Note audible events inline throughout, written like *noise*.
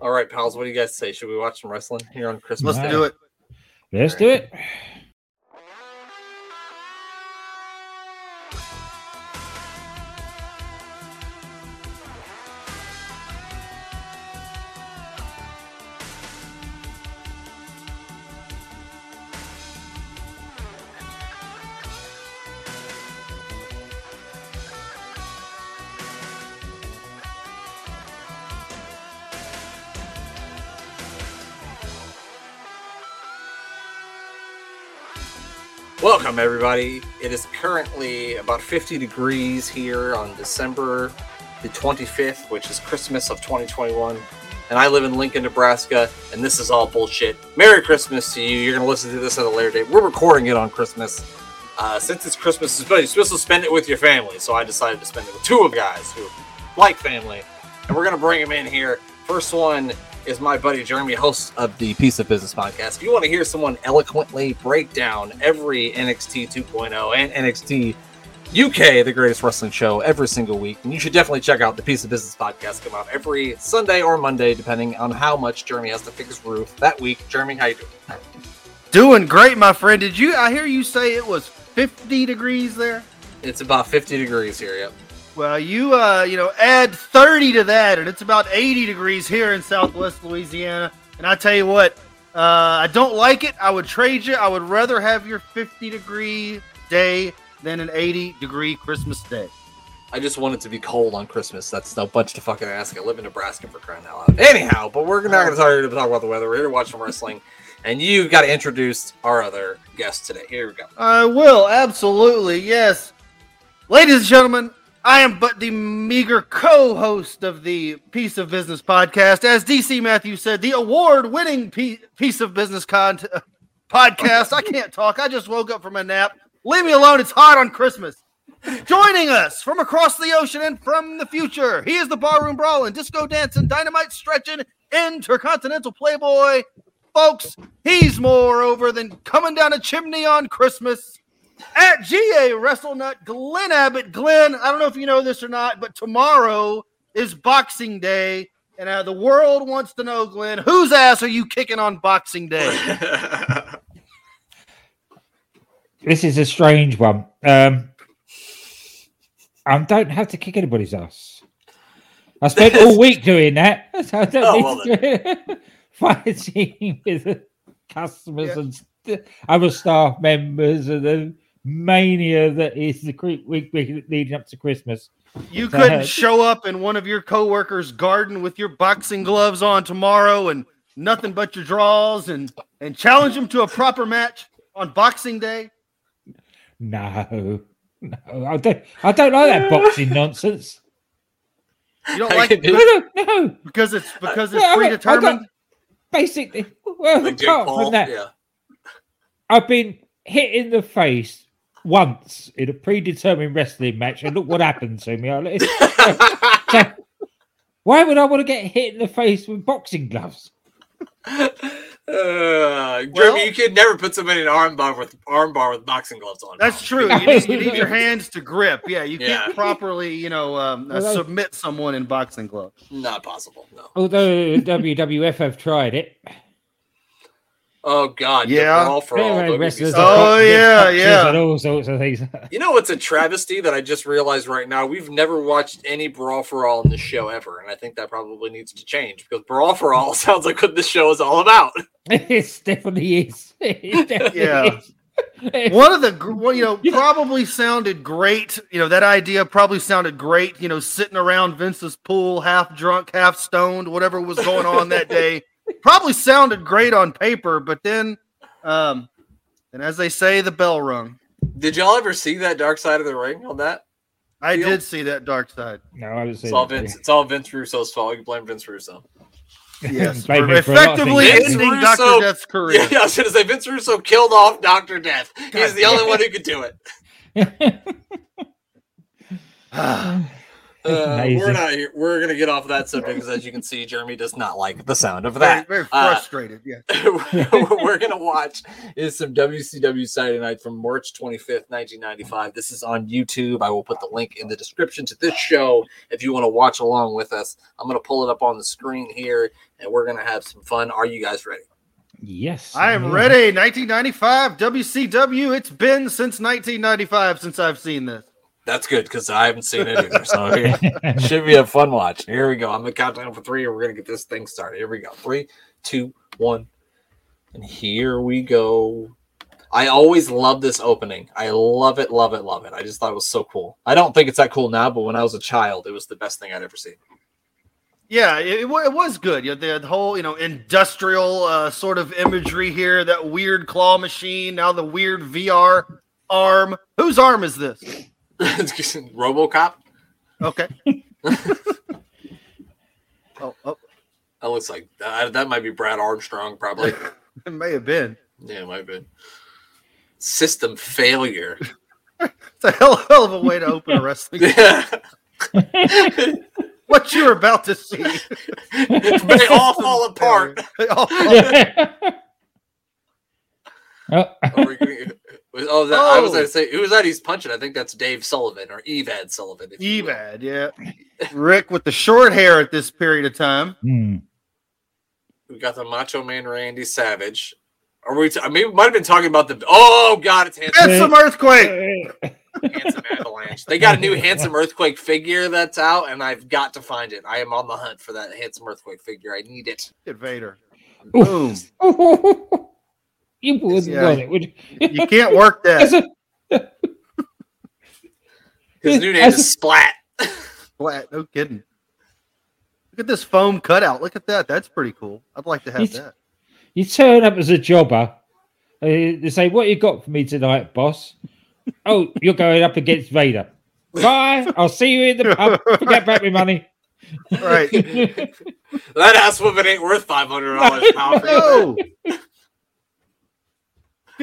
All right, pals. What do you guys say? Should we watch some wrestling here on Christmas? Let's Day? do it. Let's do it. Everybody. It is currently about 50 degrees here on December the 25th, which is Christmas of 2021. And I live in Lincoln, Nebraska, and this is all bullshit. Merry Christmas to you. You're going to listen to this at a later date. We're recording it on Christmas. Uh, since it's Christmas, you're supposed to spend it with your family, so I decided to spend it with two of guys who like family. And we're going to bring them in here. First one is my buddy Jeremy, host of the Piece of Business podcast. If you want to hear someone eloquently break down every NXT 2.0 and NXT UK, the greatest wrestling show, every single week, and you should definitely check out the Piece of Business podcast. Come out every Sunday or Monday, depending on how much Jeremy has to fix roof that week. Jeremy, how you doing? Doing great, my friend. Did you? I hear you say it was 50 degrees there. It's about 50 degrees here. Yep. Well, you uh, you know, add 30 to that, and it's about 80 degrees here in Southwest Louisiana. And I tell you what, uh, I don't like it. I would trade you. I would rather have your 50 degree day than an 80 degree Christmas day. I just want it to be cold on Christmas. That's no bunch to fucking ask. I live in Nebraska for crying out loud. Anyhow, but we're not going to talk, talk about the weather. We're here to watch some wrestling, and you've got to introduce our other guest today. Here we go. I will absolutely yes, ladies and gentlemen. I am but the meager co-host of the Piece of Business podcast, as DC Matthews said, the award-winning Piece of Business con- podcast. I can't talk. I just woke up from a nap. Leave me alone. It's hot on Christmas. Joining us from across the ocean and from the future, he is the barroom brawling, disco dancing, dynamite stretching, intercontinental playboy. Folks, he's more over than coming down a chimney on Christmas at GA WrestleNut, Glenn Abbott. Glenn, I don't know if you know this or not, but tomorrow is Boxing Day. And uh, the world wants to know, Glenn, whose ass are you kicking on Boxing Day? *laughs* This is a strange one. Um, I don't have to kick anybody's ass. I spent all *laughs* week doing that. So *laughs* I don't Oh, need to fighting with the customers Yeah. and st- other staff members and the mania that is the cre- week week leading up to Christmas. You Go couldn't uh, show up in one of your coworkers' garden with your boxing gloves on tomorrow and nothing but your draws and and challenge them to a proper match on Boxing Day. No, no, I don't. I don't like that boxing nonsense. You don't I like it No, no, no. because it's uh, because it's Yeah, I mean, I predetermined. Basically, well, like apart Paul. from that, Yeah. I've been hit in the face once in a predetermined wrestling match, and look what happened to me. So, *laughs* why would I want to get hit in the face with boxing gloves? *laughs* Uh, Jeremy, Well- you could never put somebody in an armbar with armbar with boxing gloves on. That's true. You need, you need your *laughs* hands to grip. Yeah, you Yeah. can't properly, you know, um, uh, submit someone in boxing gloves. Not possible. No. Although WWF have tried it. Oh God. Yeah. brawl for all. They're Don't get me wrestlers started. Oh, have yeah, yeah. and all sorts of things. *laughs* You know what's a travesty that I just realized right now? We've never watched any Brawl for All in this show ever, and I think that probably needs to change because Brawl for All *laughs* sounds like what this show is all about. *laughs* it definitely is. It definitely Yeah. is. One of the, well, you know, probably sounded great. You know, that idea probably sounded great. You know, sitting around Vince's pool, half drunk, half stoned, whatever was going on that day, probably sounded great on paper. But then, um, and as they say, the bell rung. Did y'all ever see that Dark Side of the Ring on that? I Deal? did see that dark side. No, I haven't seen It's all it. Vince. It's all Vince Russo's fault. You blame Vince Russo. *laughs* Yes, Blame for him for a effectively things. ending Vince Doctor Russo- Death's career. *laughs* Yeah, I was gonna say Vince Russo killed off Doctor Death. He's God the only one who could do it. *laughs* *sighs* Uh, we're not. here- We're gonna get off of that subject because, as you can see, Jeremy does not like the sound of that. very Uh, frustrated. yeah. *laughs* what we're gonna watch is some WCW Saturday Night from March 25th, 1995. This is on YouTube. I will put the link in the description to this show if you want to watch along with us. I'm gonna pull it up on the screen here, and we're gonna have some fun. Are you guys ready? Yes. I am ready. 1995 WCW. It's been since 1995 since I've seen this. That's good because I haven't seen it either. So *laughs* it should be a fun watch. Here we go. I'm gonna count down for three, and we're gonna get this thing started. Here we go. Three, two, one, and here we go. I always love this opening. I love it, love it, love it. I just thought it was so cool. I don't think it's that cool now, but when I was a child, it was the best thing I'd ever seen. Yeah, it, it was good. You know, the whole, you know, industrial uh, sort of imagery here, that weird claw machine, now the weird VR arm. Whose arm is this? *laughs* RoboCop. Okay. *laughs* oh, oh, That looks like that. That might be Brad Armstrong, probably. *laughs* it may have been. yeah, it might have been. System failure. It's a hell, hell of a way to open a wrestling. Yeah. what you're about to see. they all fall apart. They all- Oh, Are we gonna- oh, that, I was Oh. going to say, who's that he's punching? I think that's Dave Sullivan or Evad Sullivan. if you will. Evad, yeah. *laughs* Rick with the short hair at this period of time. hmm. We got the Macho Man Randy Savage. Are we? T- I mean, we might have been talking about the. Oh God, it's handsome, Handsome earthquake. handsome Avalanche. They got a new handsome earthquake figure that's out, and I've got to find it. I am on the hunt for that handsome earthquake figure. I need it. Get Vader. Boom. *laughs* you wouldn't Yeah. want it, would you? You can't work *laughs* that. a- His new name As a- is Splat. Flat. No kidding. Look at this foam cutout. Look at that. That's pretty cool. I'd like to have It's- that. you turn up as a jobber. Uh, they say, "What you got for me tonight, boss?" oh, you're going up against Vader. Bye. I'll see you in the pub. Forget about my money. Right. *laughs* That ass woman ain't worth five hundred dollars. pal. *laughs* No.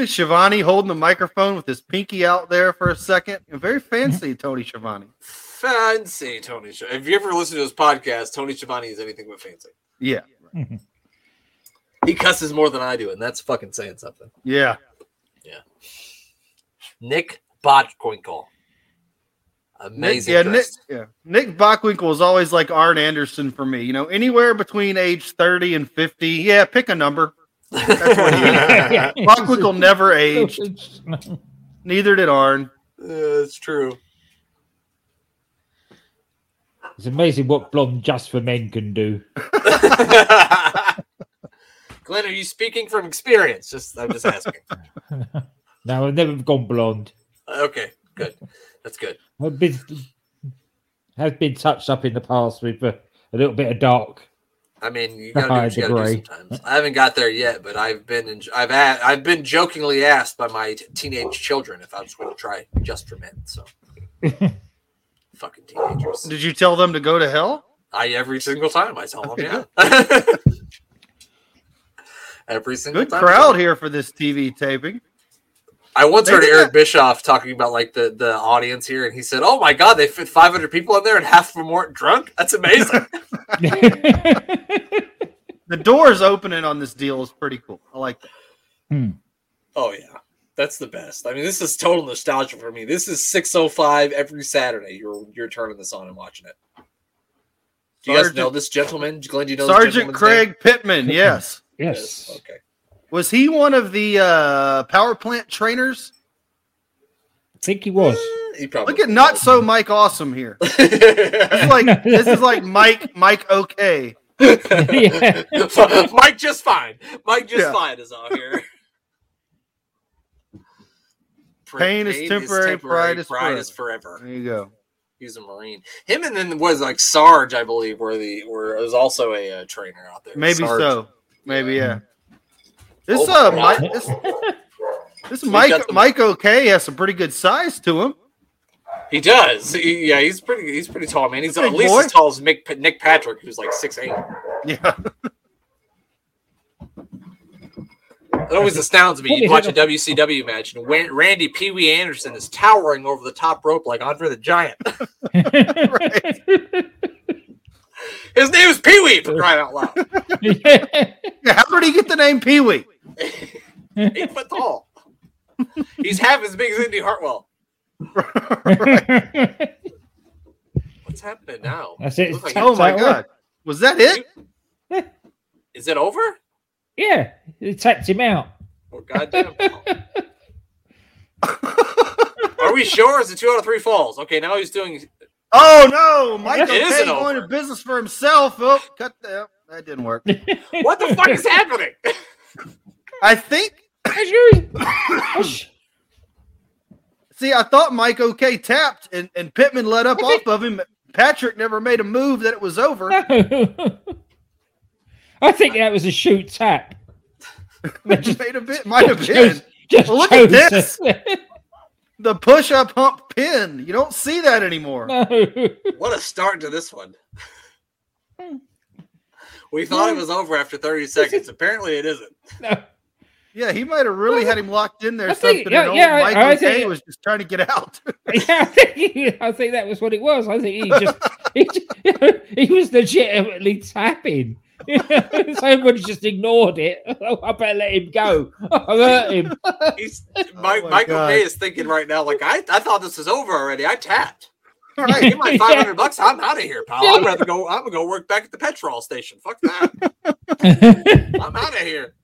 Schiavone holding the microphone with his pinky out there for a second. Very fancy, Tony Schiavone. Fancy Tony. Sch- If you ever listen to his podcast, Tony Schiavone is anything but fancy. Yeah. He cusses more than I do, and that's fucking saying something. Yeah. Yeah. Nick Bockwinkel. Amazing. Nick, yeah, Nick, yeah. Nick is always like Arn Anderson for me. You know, anywhere between age 30 and 50. Yeah, pick a number. What he *laughs* Bockwinkel never aged. *laughs* Neither did Arn. Yeah, it's true. It's amazing what blonde just for men can do. *laughs* Glenn, are you speaking from experience? Just I'm just asking. No, I've never gone blonde. okay, good. That's good. I've been has been touched up in the past with a, a little bit of dark. I mean, you gotta do uh, what you gotta do sometimes. I haven't got there yet, but I've been in, I've had, I've been jokingly asked by my t- teenage children if I was going to try just for men. So, *laughs* fucking teenagers. Did you tell them to go to hell? I every single time I tell them, yeah. *laughs* every single Good time. crowd here for this TV taping. I once They heard Eric that- Bischoff talking about like the the audience here, and he said, "Oh my god, they fit 500 people in there, and half of them weren't drunk. That's amazing." *laughs* *laughs* The doors opening on this deal is pretty cool. I like that. Hmm. oh yeah, that's the best. I mean, this is total nostalgia for me. This is 6:05 every Saturday. You're you're turning this on and watching it. Do you guys know this gentleman, Glenn? Do you know Sergeant gentleman's Craig Pittman, yes. name? yes. Okay. Was he one of the uh, power plant trainers? I think he was. Eh, He probably Look at not so Mike Awesome here. *laughs* This is like this is like Mike Mike okay. yeah. *laughs* *laughs* Mike just fine. Mike just Yeah. fine is out here. Pain is temporary, pride is is forever. forever. There you go. He's a Marine. Him and then was like Sarge, I believe, were the were was also a uh, trainer out there. Maybe Sarge. so. Maybe yeah. This uh *laughs* Mike this, this Mike Mike okay has some pretty good size to him. He does. He- yeah, he's pretty. He's pretty tall, man. He's at least boy. as tall as Mick, Nick Patrick, who's like six eight. Yeah. *laughs* It always astounds me. You watch a. WCW match and Randy Pee Wee Anderson is towering over the top rope like Andre the Giant. *laughs* His name is Pee Wee for crying out loud. Yeah, How did he get the name Pee Wee? Eight foot tall. He's half as big as Indi Hartwell. What's happening now? *laughs* That's it. Looks like- Oh my god. Was that it? *laughs* Is it over? yeah, he tapped him out. Oh goddamn! *laughs* Are we sure? Is it two out of three falls? Okay, now he's doing. Oh no, Michael It K isn't going over. to business for himself. Oh, cut that. That didn't work. What the fuck is happening? I think. That's you. *coughs* Hush. See, I thought Mike OK tapped and, and Pittman let up off of him. Patrick never made a move that it was over. No. *laughs* I think that was a shoot tap. *laughs* They just- made a bit, might have been Just, just Well, look at this. it. the push up hump pin. You don't see that anymore. no. *laughs* What a start to this one. Hmm. We thought it hmm. was over after 30 seconds. Apparently, it isn't. no. Yeah, he might have really had him locked in there. I think- something yeah, and old yeah, I- Mike I OK think- was just trying to get out. *laughs* Yeah, I think, he, I think that was what it was. I think he just he, just- *laughs* he was legitimately tapping. *laughs* Somebody just ignored it. Oh, I better let him go. I hurt him. He's oh Mike, my Michael God. K is thinking right now, like I, I thought this was over already. I tapped. All right, Give right. my 500 bucks. I'm out of here, pal. I'd rather go. I'm gonna go work back at the petrol station. Fuck that. I'm out of here.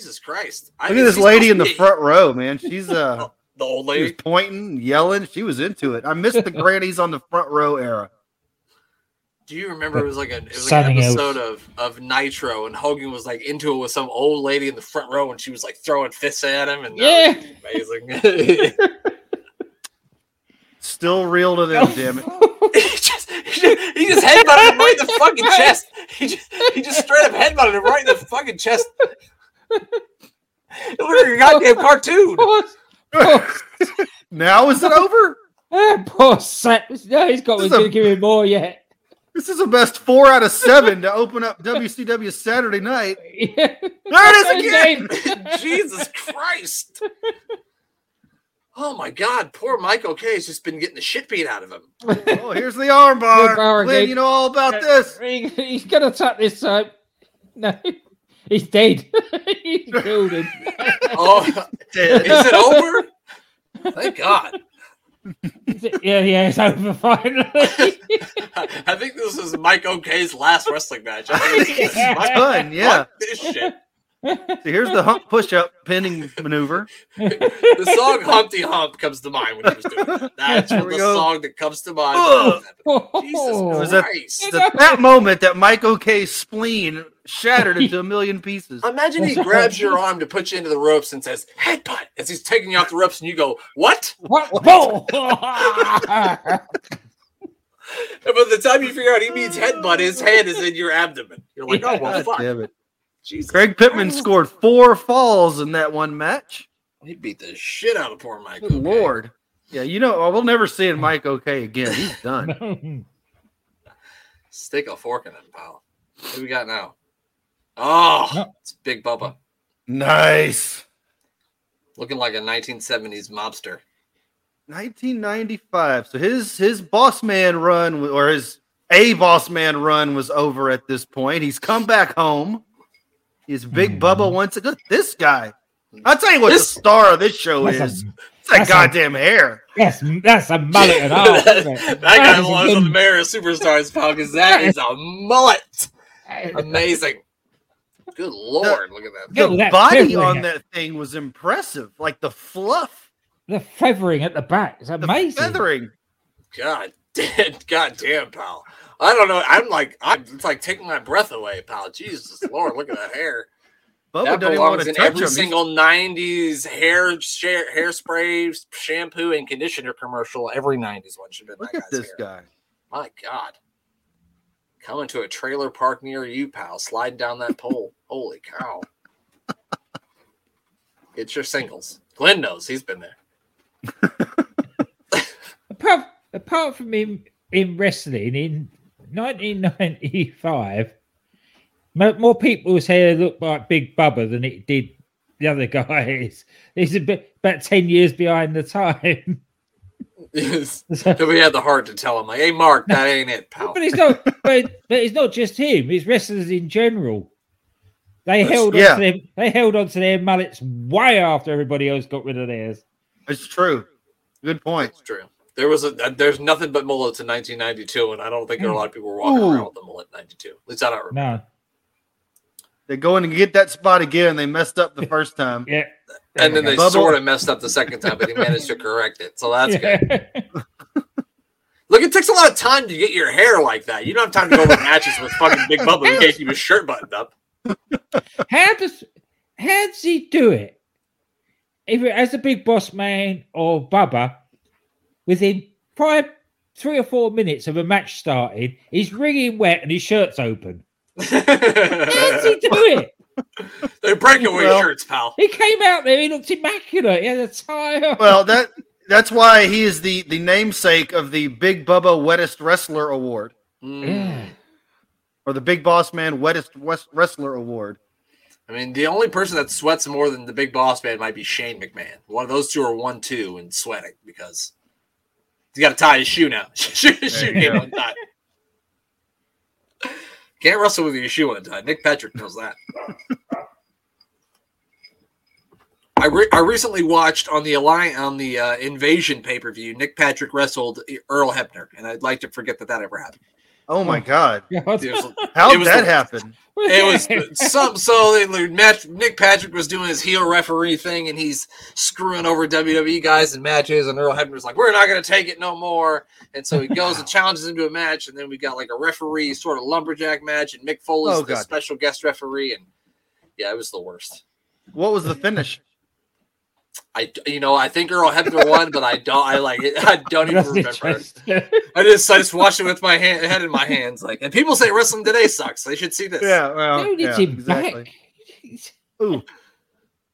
Jesus Christ! I Look at this lady in the to front row, man. She's *laughs* uh The old she was lady. pointing, yelling. She was into it. I missed the *laughs* grannies on the front row era. Do you remember it was like a it was like an Something else. episode of of Nitro and Hogan was like into it with some old lady in the front row and she was like throwing fists at him and that was amazing. *laughs* Still real to them, damn it. he just he just, he just headbutted him right in the fucking chest. He just he just straight up headbutted him right in the fucking chest. It looked like a goddamn cartoon. Now is it over? ah, poor Sat. No, he's got. This is going to give him more yet. This is the best four out of seven to open up WCW Saturday night. Yeah. There it is again. Jesus Christ. Oh my god, poor Michael K has just been getting the shit beat out of him. Oh, here's the armbar. Good bar Lynn, you know all about this. He's going to tap this time. No, he's dead. *laughs* he killed him. Oh, is it over? Thank God. yeah, yeah, it's over finally. *laughs* I think this is Mike OK's last wrestling match. I think this is Mike- Done, yeah. Fuck this shit. So here's the hump push up pinning maneuver. The song Humpty Hump comes to mind when he was doing that. That's Here what we the go. song that comes to mind. Jesus was Christ. It's at that moment that Mike OK's spleen shattered into a million pieces. Imagine he grabs your arm to put you into the ropes and says, headbutt, as he's taking you off the ropes, and you go, what? What? *laughs* Whoa! And by the time you figure out he means headbutt, his head is in your abdomen. You're like, oh, well, God fuck. damn it. Jesus. Craig Pittman Christ. scored four falls in that one match. He beat the shit out of poor Mike. Good lord. Yeah, you know, we'll never see Mike OK again. He's *laughs* done. Stick a fork in him, pal. What do we got now? Oh, No. it's Big Bubba. nice. Looking like a 1970s mobster. 1995. So his his boss man run or his a boss man run was over at this point. He's come back home. He's Big Mhm. Bubba once again. This guy. I'll tell you what This- the star of this show is. a, It's that that's a- goddamn hair. that's, that's a mullet and *laughs* a half, isn't that it? guy is belongs on the good- Mayor of Superstars, pal, because that is a mullet. Amazing. Good lord, look at that. The that body on it. that thing was impressive. Like the fluff, The feathering at the back is the amazing. feathering. God damn, *laughs* God damn, pal. I don't know. I'm like, I'm, it's like taking my breath away, pal. Jesus *laughs* Lord, look at that hair. Bubba that doesn't want belongs to in touch every him. Single '90s hair share, hairspray, shampoo, and conditioner commercial. Every '90s one should have been Look that at this hair. guy. My God, coming to a trailer park near you, pal. Slide down that pole. *laughs* Holy cow! Get your singles. Glenn knows he's been there. *laughs* apart, apart from him in wrestling in 1995, Mo- More people's hair looked like Big Bubba than it did the other guys. *laughs* He's a bit about ten years behind the time. *laughs* Yes. *laughs* So- we had the heart to tell him, like, "Hey, Mark, that ain't it, pal." but it's not. But, but it's not just him. It's wrestlers in general. They That's- held yeah. on to their, they held on to their mullets way after everybody else got rid of theirs. It's true. Good point. It's true. There was a uh, there's nothing but mullets in 1992, and I don't think there were a lot of people walking Ooh. around with the mullet in 92. At least I don't remember. No, They go in and get that spot again. They messed up the first time. yeah, And then they Bubba- sort of messed up the second time, but he managed to correct it. So that's good. Look, it takes a lot of time to get your hair like that. You don't have time to go over matches with fucking Big Bubba in case you his shirt buttoned up. How does how does he do it? Either as a big boss man or Bubba, within five, three or four minutes of a match starting, he's wringing wet and his shirt's open. How does he *laughs* do it? They're breakaway Well- shirts, pal. He came out there, he looked immaculate. He had a tie on. Well, that that's why he is the the namesake of the Big Bubba Wettest Wrestler Award Mm. yeah. or the Big Boss Man Wettest Wes- Wrestler Award. I mean, the only person that sweats more than the Big Boss Man might be Shane McMahon. One of those two are one two and sweating because he's got to tie his shoe now. shoe shoe game untied. Can't wrestle with your shoe untied. Nick Patrick knows that. I, re- I recently watched on the Alliance on the uh, Invasion pay per view. Nick Patrick wrestled Earl Hebner, and I'd like to forget that that ever happened. Oh my God! *laughs* God. It was, How did that the- happen? it was some so they, Nick Patrick was doing his heel referee thing and he's screwing over WWE guys in matches and Earl Hebner's like we're not going to take it no more and so he goes and *laughs* challenges him to a match and then we got like a referee sort of lumberjack match and Mick Foley's Oh, the God. special guest referee and yeah it was the worst What was the finish? I you know I think Earl Hebner won but I don't I like it I don't even remember interesting. *laughs* I just I just watched it with my hand, head in my hands like and people say wrestling today sucks they should see this Yeah, well, No, yeah, exactly. Ooh,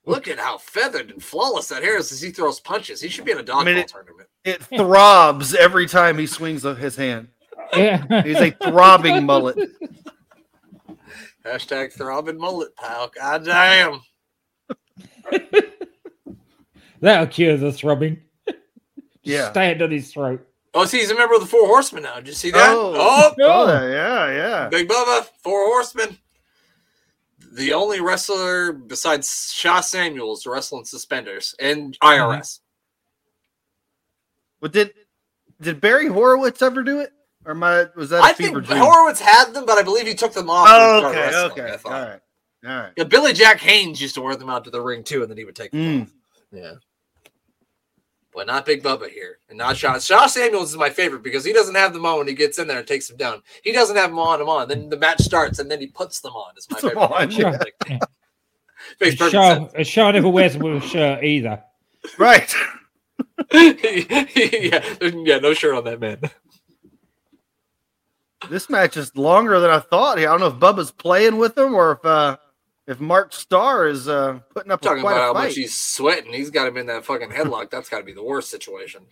Look at how feathered and flawless that hair is as he throws punches. He should be in a dodgeball mean, it- tournament. it throbs every time he swings of his hand. Yeah. He's a throbbing *laughs* mullet. Hashtag throbbing mullet, pal. God damn. *laughs* That'll cure the throbbing. *laughs* Yeah. Stand on his throat. Oh, see, he's a member of the Four Horsemen now. Did you see that? Oh. Oh, Oh, yeah, yeah. Big Bubba, Four Horsemen. The only wrestler besides Shaw Samuels to wrestle suspenders and IRS. But did did Barry Horowitz ever do it, or my was that a I fever think dream? Horowitz had them, but I believe he took them off. Oh, when he started okay, okay, I all thought. right, all right. Yeah, Billy Jack Haynes used to wear them out to the ring too, and then he would take them Mm. off. Yeah. But not Big Bubba here. And not Shaw. Shaw Samuels is my favorite because he doesn't have them on when he gets in there and takes them down. He doesn't have them on him on. Then the match starts and then he puts them on. Is my Puts them favorite. on, match. yeah. Like, *laughs* Makes perfect Shaw, Shaw never wears them with a shirt either. Right. *laughs* yeah, yeah, no shirt on that man. This match is longer than I thought. I don't know if Bubba's playing with him or if uh if Mark Starr is uh putting up a Talking quite about a how much he's sweating. He's got him in that fucking headlock. That's got to be the worst situation.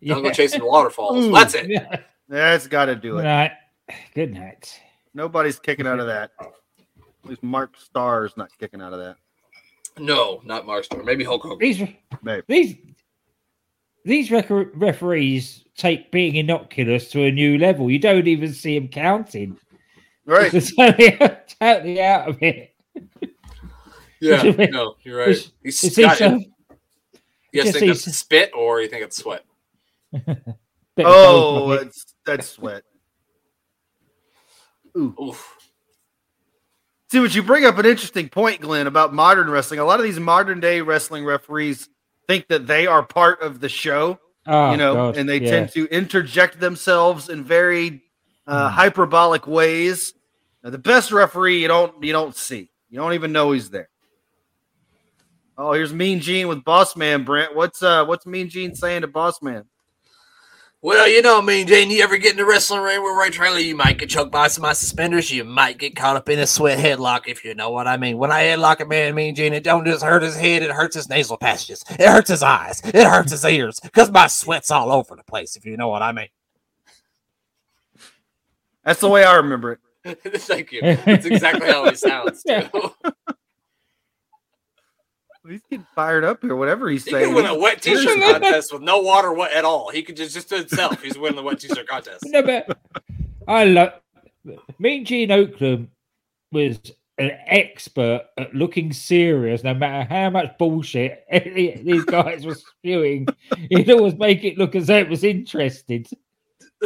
Yeah. *laughs* Don't go chasing waterfalls. Ooh. That's it. Yeah. That's got to do it. Right. Good night. Nobody's kicking out of that. At least Mark Starr is not kicking out of that. No, not Mark Storm. Maybe Hulk Hogan. These Maybe. these these rec- referees take being innocuous to a new level. You don't even see them counting. Right. *laughs* They're totally, totally out of it. Yeah, you *laughs* no, you're right. It's- He's It's got, each other. you guys think that's spit or you think it's sweat? *laughs* Oh, both, I think. it's that's sweat. *laughs* Oof. See, but you bring up an interesting point, Glenn, about modern wrestling. A lot of these modern day wrestling referees think that they are part of the show, Oh, you know, God, and they yeah. tend to interject themselves in very uh, Hmm. hyperbolic ways. Now, the best referee you don't you don't see. You don't even know he's there. Oh, here's Mean Gene with Boss Man Brent. What's uh what's Mean Gene saying to Boss Man? Well, you know, I mean, Gene, you ever get in the wrestling ring with Ray Traylor, you might get choked by some of my suspenders. You might get caught up in a sweat headlock, if you know what I mean. When I headlock a man, Mean Gene, it don't just hurt his head, it hurts his nasal passages. It hurts his eyes. It hurts his ears because my sweat's all over the place, if you know what I mean. That's the way I remember it. *laughs* Thank you. That's exactly how he sounds *laughs* too. *laughs* He's getting fired up here. Whatever he's He saying. could win a wet t-shirt contest with no water wet at all. He could just just do it himself. He's winning the wet t-shirt contest. *laughs* No, but I love. Mean Gene Okerlund was an expert at looking serious, no matter how much bullshit *laughs* these guys were spewing. He'd always make it look as though it was interested. *laughs*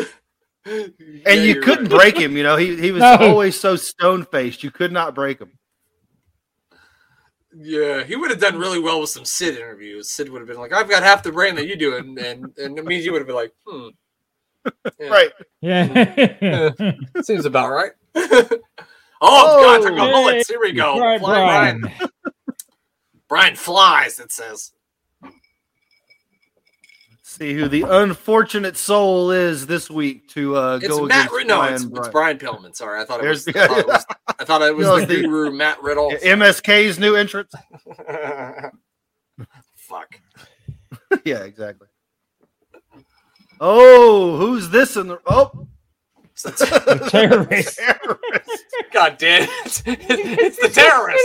and Yeah, you couldn't right. break him. You know, he he was No. always so stone faced. You could not break him. Yeah, he would have done really well with some Sid interviews. Sid would have been like, "I've got half the brain that you do," and and, and it means you would have been like, "Hmm, *laughs* Yeah. Right. Yeah. *laughs* seems about right." *laughs* oh, God, talking about Yay. bullets. Here we go. Right, Fly Brian. Brian. Brian flies. It says. See who the unfortunate soul is this week to uh, It's go Matt. against Riddle. No, Brian it's, Brian. it's Brian Pillman. Sorry, I thought it was. There's- I thought it was, I thought it *laughs* was No, the the- guru Matt Riddle. *laughs* MSK's new entrance. *laughs* Fuck. yeah, exactly. Oh, who's this in the? Oh, it's The terrorist. God damn it! It's the terrorist.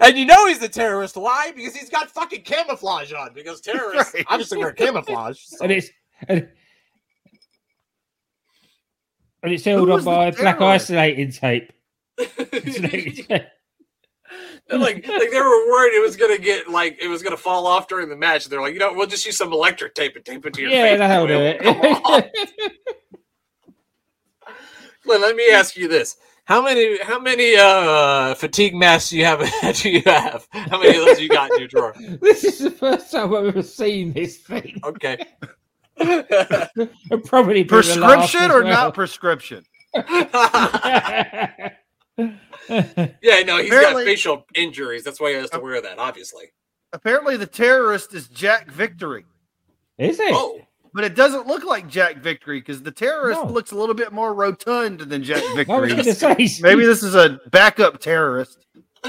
And you know he's a terrorist. Why? Because he's got fucking camouflage on. Because terrorists Right. obviously wear *laughs* camouflage. so- and it's and, and it's held Who on by black isolating tape. *laughs* And, like, like they were worried it was gonna get like it was gonna fall off during the match. They're like, you know, we'll just use some electric tape and tape it to your yeah, face. Yeah, that'll do Come it. *laughs* Lynn, let me ask you this: How many how many uh fatigue masks do you have? *laughs* do you have? How many of those you got in your drawer? *laughs* this is the first time I've ever seen this thing. Okay. *laughs* It'll Probably be the last prescription or well. not prescription? yeah, no, he's got facial injuries. That's why he has to wear that. Obviously. Apparently, the terrorist is Jack Victory, is it? Oh, but it doesn't look like Jack Victory because the terrorist No. looks a little bit more rotund than Jack *laughs* I was going Victory. Maybe this is a backup terrorist. *laughs*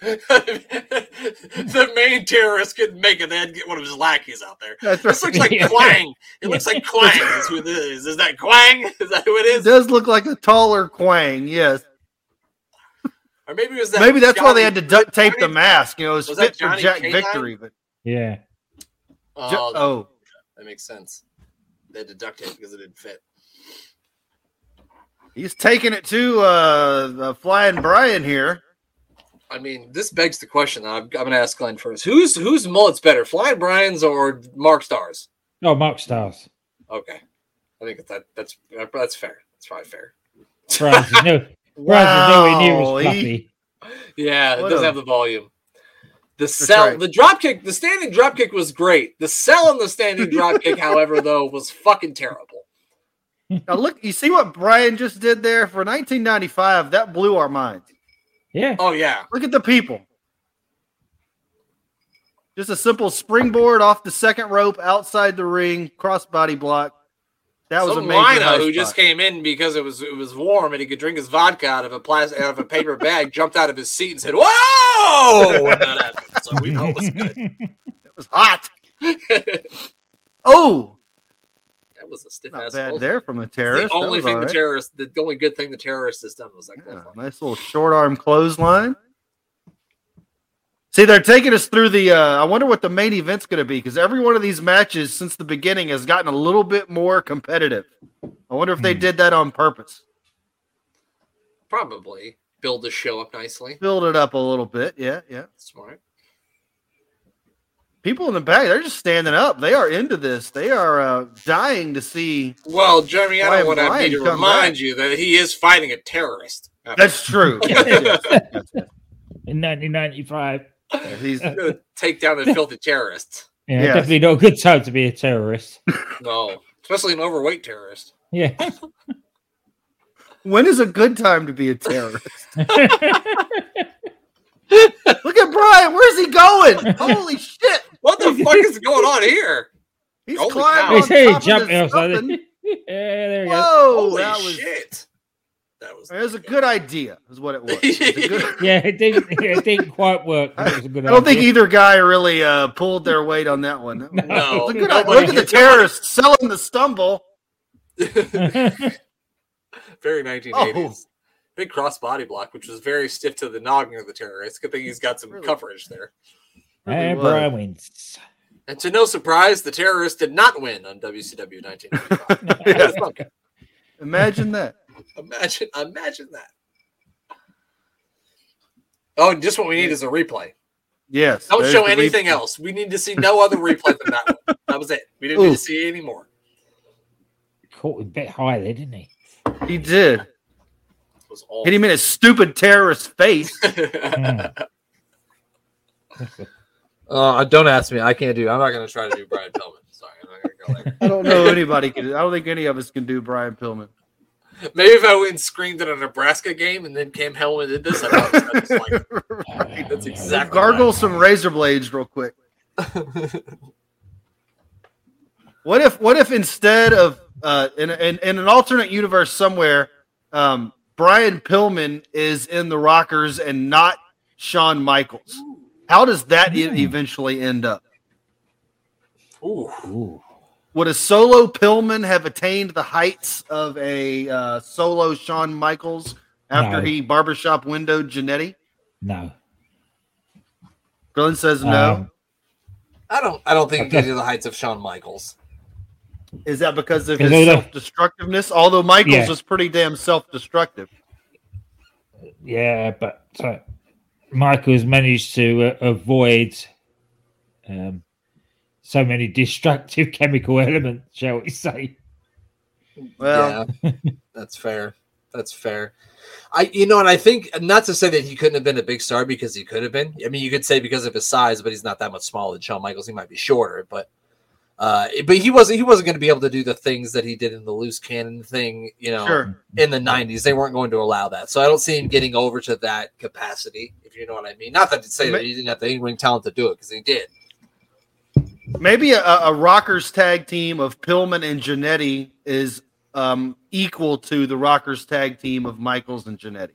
*laughs* the main terrorist couldn't make it. They had to get one of his lackeys out there. That's This looks like Yeah. Kwang. It looks like Kwang. Is who this is. Is that Kwang? Is that who it It is? does look like a taller Kwang, yes. Or maybe it was that. Maybe that's why they had to duct tape the mask. You know, it was, Was fit for Jack K-9? Victory, but Yeah. Oh, Jo- oh, that makes sense. They had to duct tape because it didn't fit. he's taking it to uh, the Flying Brian here. I mean, this begs the question. I'm, I'm going to ask Glenn first. Who's whose mullet's better, Flying Brian's or Mark Starr's? Oh, Mark Starr's. Okay, I think that that's that's fair. That's probably fair. Brian's is no, Brian's is nowhere near Wow, as he- fluffy. Yeah, it What doesn't a- have the volume. The sell, right. the drop kick, the standing drop kick was great. The sell on the standing drop kick, *laughs* however, though, was fucking terrible. Now look, you see what Brian just did there for 1995? That blew our minds. Yeah. Oh yeah, Look at the people. Just a simple springboard off the second rope outside the ring, crossbody block. That was some amazing. lino high who just came in because it was it was warm and he could drink his vodka out of a plastic out of a paper *laughs* bag, jumped out of his seat and said, "Whoa!" when that happened. So we know it was good. *laughs* It was hot. *laughs* Oh, that was a stiff not ass. bad hold. there from a The terrorist. That only thing all the terrorist, the only good thing the terrorist has done was like, Yeah, nice little short arm clothesline. See, they're taking us through the. Uh, I wonder what the main event's going to be because every one of these matches since the beginning has gotten a little bit more competitive. I wonder if they Hmm. did that on purpose. probably build the show up nicely. Build it up a little bit. Yeah, yeah. Smart. People in the back, they're just standing up. They are into this. They are uh, dying to see. Well, Jeremy, I Brian don't want to need to remind back. you that he is fighting a terrorist. That's true. *laughs* Yes, yes, yes, yes. In 1995. He's He's *laughs* gonna take down the filthy terrorists. Yeah, Yes. definitely not a good time to be a terrorist. *laughs* No, especially an overweight terrorist. Yeah. *laughs* when is a good time to be a terrorist? Look at Brian. Where's he going? Holy shit! What the fuck is going on here? He's Holy climbing cow. They on say top of jumping this off something. something. yeah, there we go. Whoa, Holy that was shit! That was. It was a good idea, is what it was. It was good- *laughs* Yeah, it didn't. *laughs* It didn't quite work. but It was a good I don't think either guy really uh, pulled their weight on that one. No. It's a good idea. Look at the terrorists selling the stumble. *laughs* very 1980s. Big cross body block, which was very stiff to the noggin of the terrorist. Good thing he's got some Really? coverage there. Really And. Brian wins. And to no surprise, the terrorist did not win on WCW 1995. Yeah. Imagine that. Imagine, imagine that. Oh, and just what we need is a replay. Yes. Don't show anything replay. else. We need to see no other replay than that one. *laughs* That was it. We didn't need to see any more. Caught a bit high there, didn't he? He did. Was. Hit him in his stupid terrorist face. *laughs* Mm. Uh, don't ask me. I can't do. I'm not going to try to do Brian Pillman. Sorry, I'm not going to go there. I don't know anybody can. I don't think any of us can do Brian Pillman. Maybe if I went and screamed at a Nebraska game and then came hell and did this, I probably would just like That's exactly Gargle some razor blades real quick. *laughs* What if what if instead of uh, in, in in an alternate universe somewhere, um, Brian Pillman is in the Rockers and not Shawn Michaels? How does that Hmm. eventually end up? Ooh. Ooh. Would a solo Pillman have attained the heights of a uh, solo Shawn Michaels after No. he barbershop windowed Jannetty? No. Glenn says no. Um, I don't. I don't think Okay. he to the heights of Shawn Michaels. Is that because of his self destructiveness? Although Michaels Yeah. was pretty damn self destructive. Yeah, but uh, Michael's managed to uh, avoid um, so many destructive *laughs* chemical elements, shall we say? Well, yeah, *laughs* that's fair. That's fair. I, you know, and I think not to say that he couldn't have been a big star because he could have been. I mean, you could say because of his size, but he's not that much smaller than Shawn Michaels. He might be shorter, but uh, but he wasn't. He wasn't going to be able to do the things that he did in the loose cannon thing. You know, sure. in the '90s, they weren't going to allow that. So I don't see him getting over to that capacity. If you know what I mean. Not that to say that he didn't have the in-ring talent to do it because he did. Maybe a, a Rockers tag team of Pillman and Jannetty is um, equal to the Rockers tag team of Michaels and Jannetty.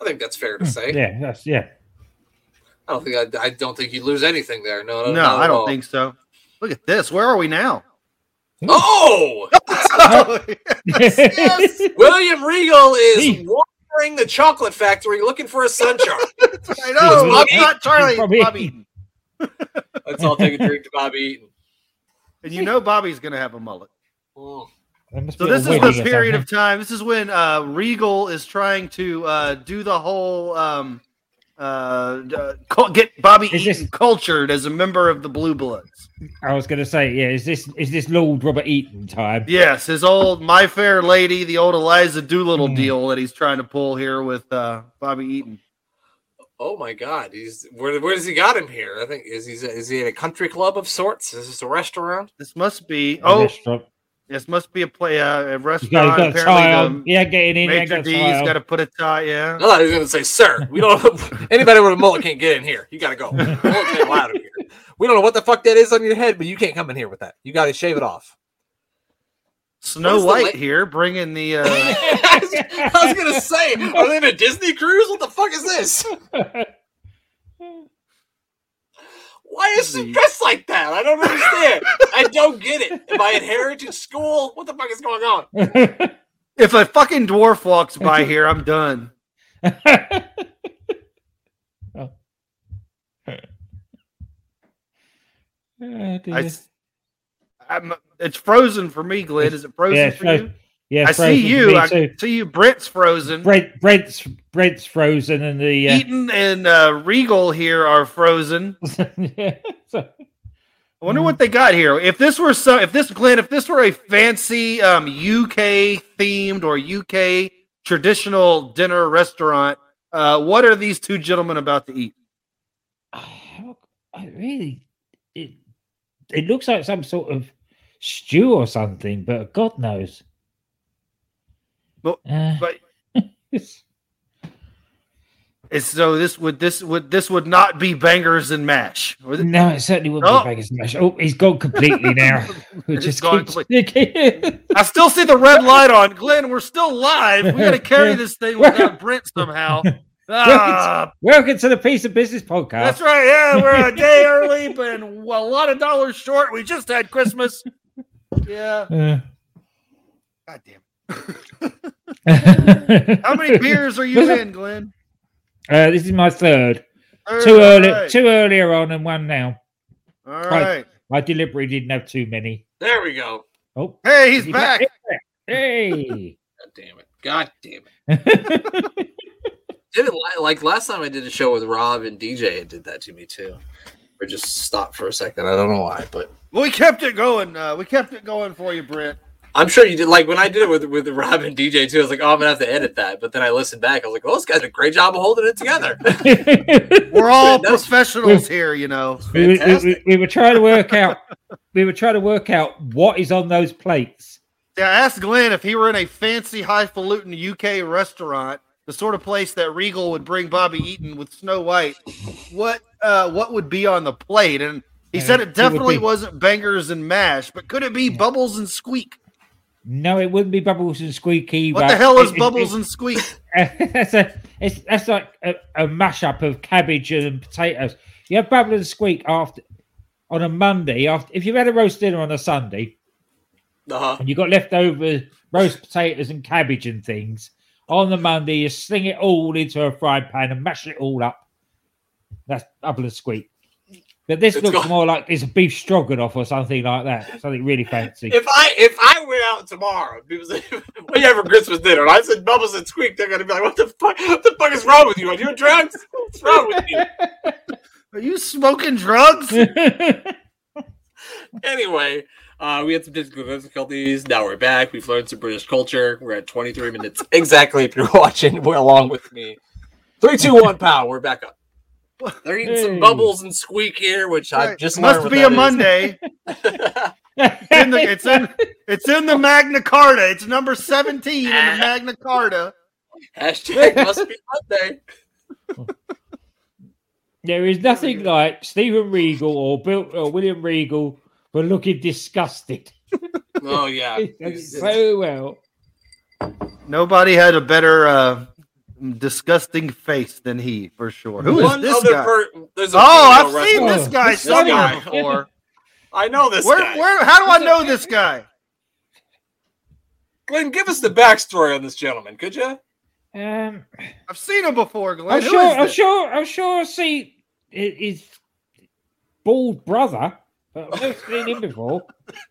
I think that's fair to say. Yeah, that's yeah. I don't think I, I don't think you lose anything there. No, No, no, I don't all. think so. Look at this. Where are we now? *laughs* Oh, *laughs* yes, William Regal is wandering the chocolate factory looking for a sunchar. *laughs* I know. Bob It's not Charlie. Bobby Bobby Eaton. Let's all take a drink to Bobby Eaton. And you know Bobby's going to have a mullet. Mm. So this is the period of time. This is when uh, Regal is trying to uh, do the whole um, uh, uh, get Bobby Is Eaton this- cultured as a member of the Blue Bloods. I was going to say, yeah. Is this is this Lord Robert Eaton time? Yes, his old My Fair Lady, the old Eliza Doolittle Hmm. deal that he's trying to pull here with uh, Bobby Eaton. Oh my God, he's where? Where does he got him here? I think is he's is he at a country club of sorts? Is this a restaurant? This must be A oh, restaurant. this must be a play uh, a restaurant. got, got a tie on. Apparently, Yeah, getting the in. Yeah, Major got a D's tie on. got to put a tie. Yeah, I thought he was going to say, "Sir, we don't. *laughs* anybody with a mullet can't get in here. You got to go. Mullet can't allowed in here. We don't know what the fuck that is on your head, but you can't come in here with that. You got to shave it off." Snow What is the White la- here, bringing the. Uh, I was, *laughs* I was gonna say, are they in a Disney cruise? What the fuck is this? Why is she dressed like that? I don't understand. I don't get it. Am I at Heritage School? What the fuck is going on? *laughs* if a fucking dwarf walks by here, I'm done. *laughs* Oh. Oh. I, am it's frozen for me, Glenn. Is it frozen yeah, for you? yeah, I see you. I too. see you. Brent's frozen. Brent, Brent's Brent's frozen, and the uh, Eaton and uh, Regal here are frozen. *laughs* yeah, so- I wonder what they got here. If this were so, if this Glenn, if this were a fancy um, UK themed or UK traditional dinner restaurant, uh, what are these two gentlemen about to eat? I *sighs* I really, it it looks like some sort of stew or something, but God knows. But- Uh, but- *laughs* it's- It's, so this would this would this would not be bangers and mash. No, it certainly wouldn't Oh. be and mash. Oh, he's gone completely now. *laughs* Just gone keeps- I still see the red light on. Glenn, we're still live. We got to carry this thing without Brent somehow. *laughs* Ah, Welcome to the Piece of Business podcast. that's right. Yeah, we're a day early, but a lot of dollars short. We just had Christmas. Yeah. Uh, God damn. *laughs* How many beers are you in, Glenn? Uh, this is my third. Third, Two early, all right. two earlier on, and one now. All right. I deliberately didn't have too many. There we go. Oh, Hey, he's He's back. Hey. *laughs* God damn it. God damn it. *laughs* Did it like last time I did a show with Rob and DJ, it did that to me too. Or just stopped for a second. I don't know why, but We kept it going. Uh, we kept it going for you, Brent. I'm sure you did. Like when I did it with with Rob and DJ too, I was like, oh, I'm gonna have to edit that. But then I listened back. I was like, well, this guy did a great job of holding it together. *laughs* We're all That's- professionals here, you know. we, we- we- we were trying to work out. We were trying to work out what is on those plates. Yeah, I asked Glenn if he were in a fancy, highfalutin UK restaurant, the sort of place that Regal would bring Bobby Eaton with Snow White, what uh, what would be on the plate? And he Uh, said it it would definitely be- wasn't bangers and mash, but could it be bubbles and squeak? No, it wouldn't be Bubbles and Squeaky. What the hell is it- it- bubbles it- and squeak? *laughs* that's a it's that's like a, a mashup of cabbage and potatoes. You have bubble and squeak after on a Monday after if you've had a roast dinner on a Sunday uh-huh. and you've got leftover roast potatoes and cabbage and things on the Monday, you sling it all into a frying pan and mash it all up. That's bubble and squeak. But this It's looks got- more like it's a beef stroganoff or something like that. Something really fancy. If I if I went out tomorrow, people say, "What do you have for Christmas dinner?" And I said Bubbles and Squeak, they're gonna be like, "What the fuck? What the fuck is wrong with you? Are you on drugs? What's wrong with you?" *laughs* Are you smoking drugs? *laughs* Anyway, uh, we had some technical difficulties. Now we're back. We've learned some British culture. We're at 23 minutes *laughs* exactly. If you're watching well, along with me, three, two, one, pow. We're back up. *laughs* They're eating some bubbles and squeak here, which I just must be a is. Monday. *laughs* In the, it's in it's in the Magna Carta. It's number seventeen in the Magna Carta. Hashtag must be Monday. There is nothing like Steven Regal or Bill or William Regal for looking disgusted. Oh yeah. He does it so well. Nobody had a better uh, disgusting face than he, for sure. Who is One this other guy? per- there's a oh, I've seen this guy This somewhere guy. before. I know this Where, guy. where? How do I know this guy? Glenn, give us the backstory on this gentleman, could you? Um, I've seen him before, Glenn. I'm Who sure. I'm sure. I'm sure. I see his bald brother, but I've never seen him before. *laughs*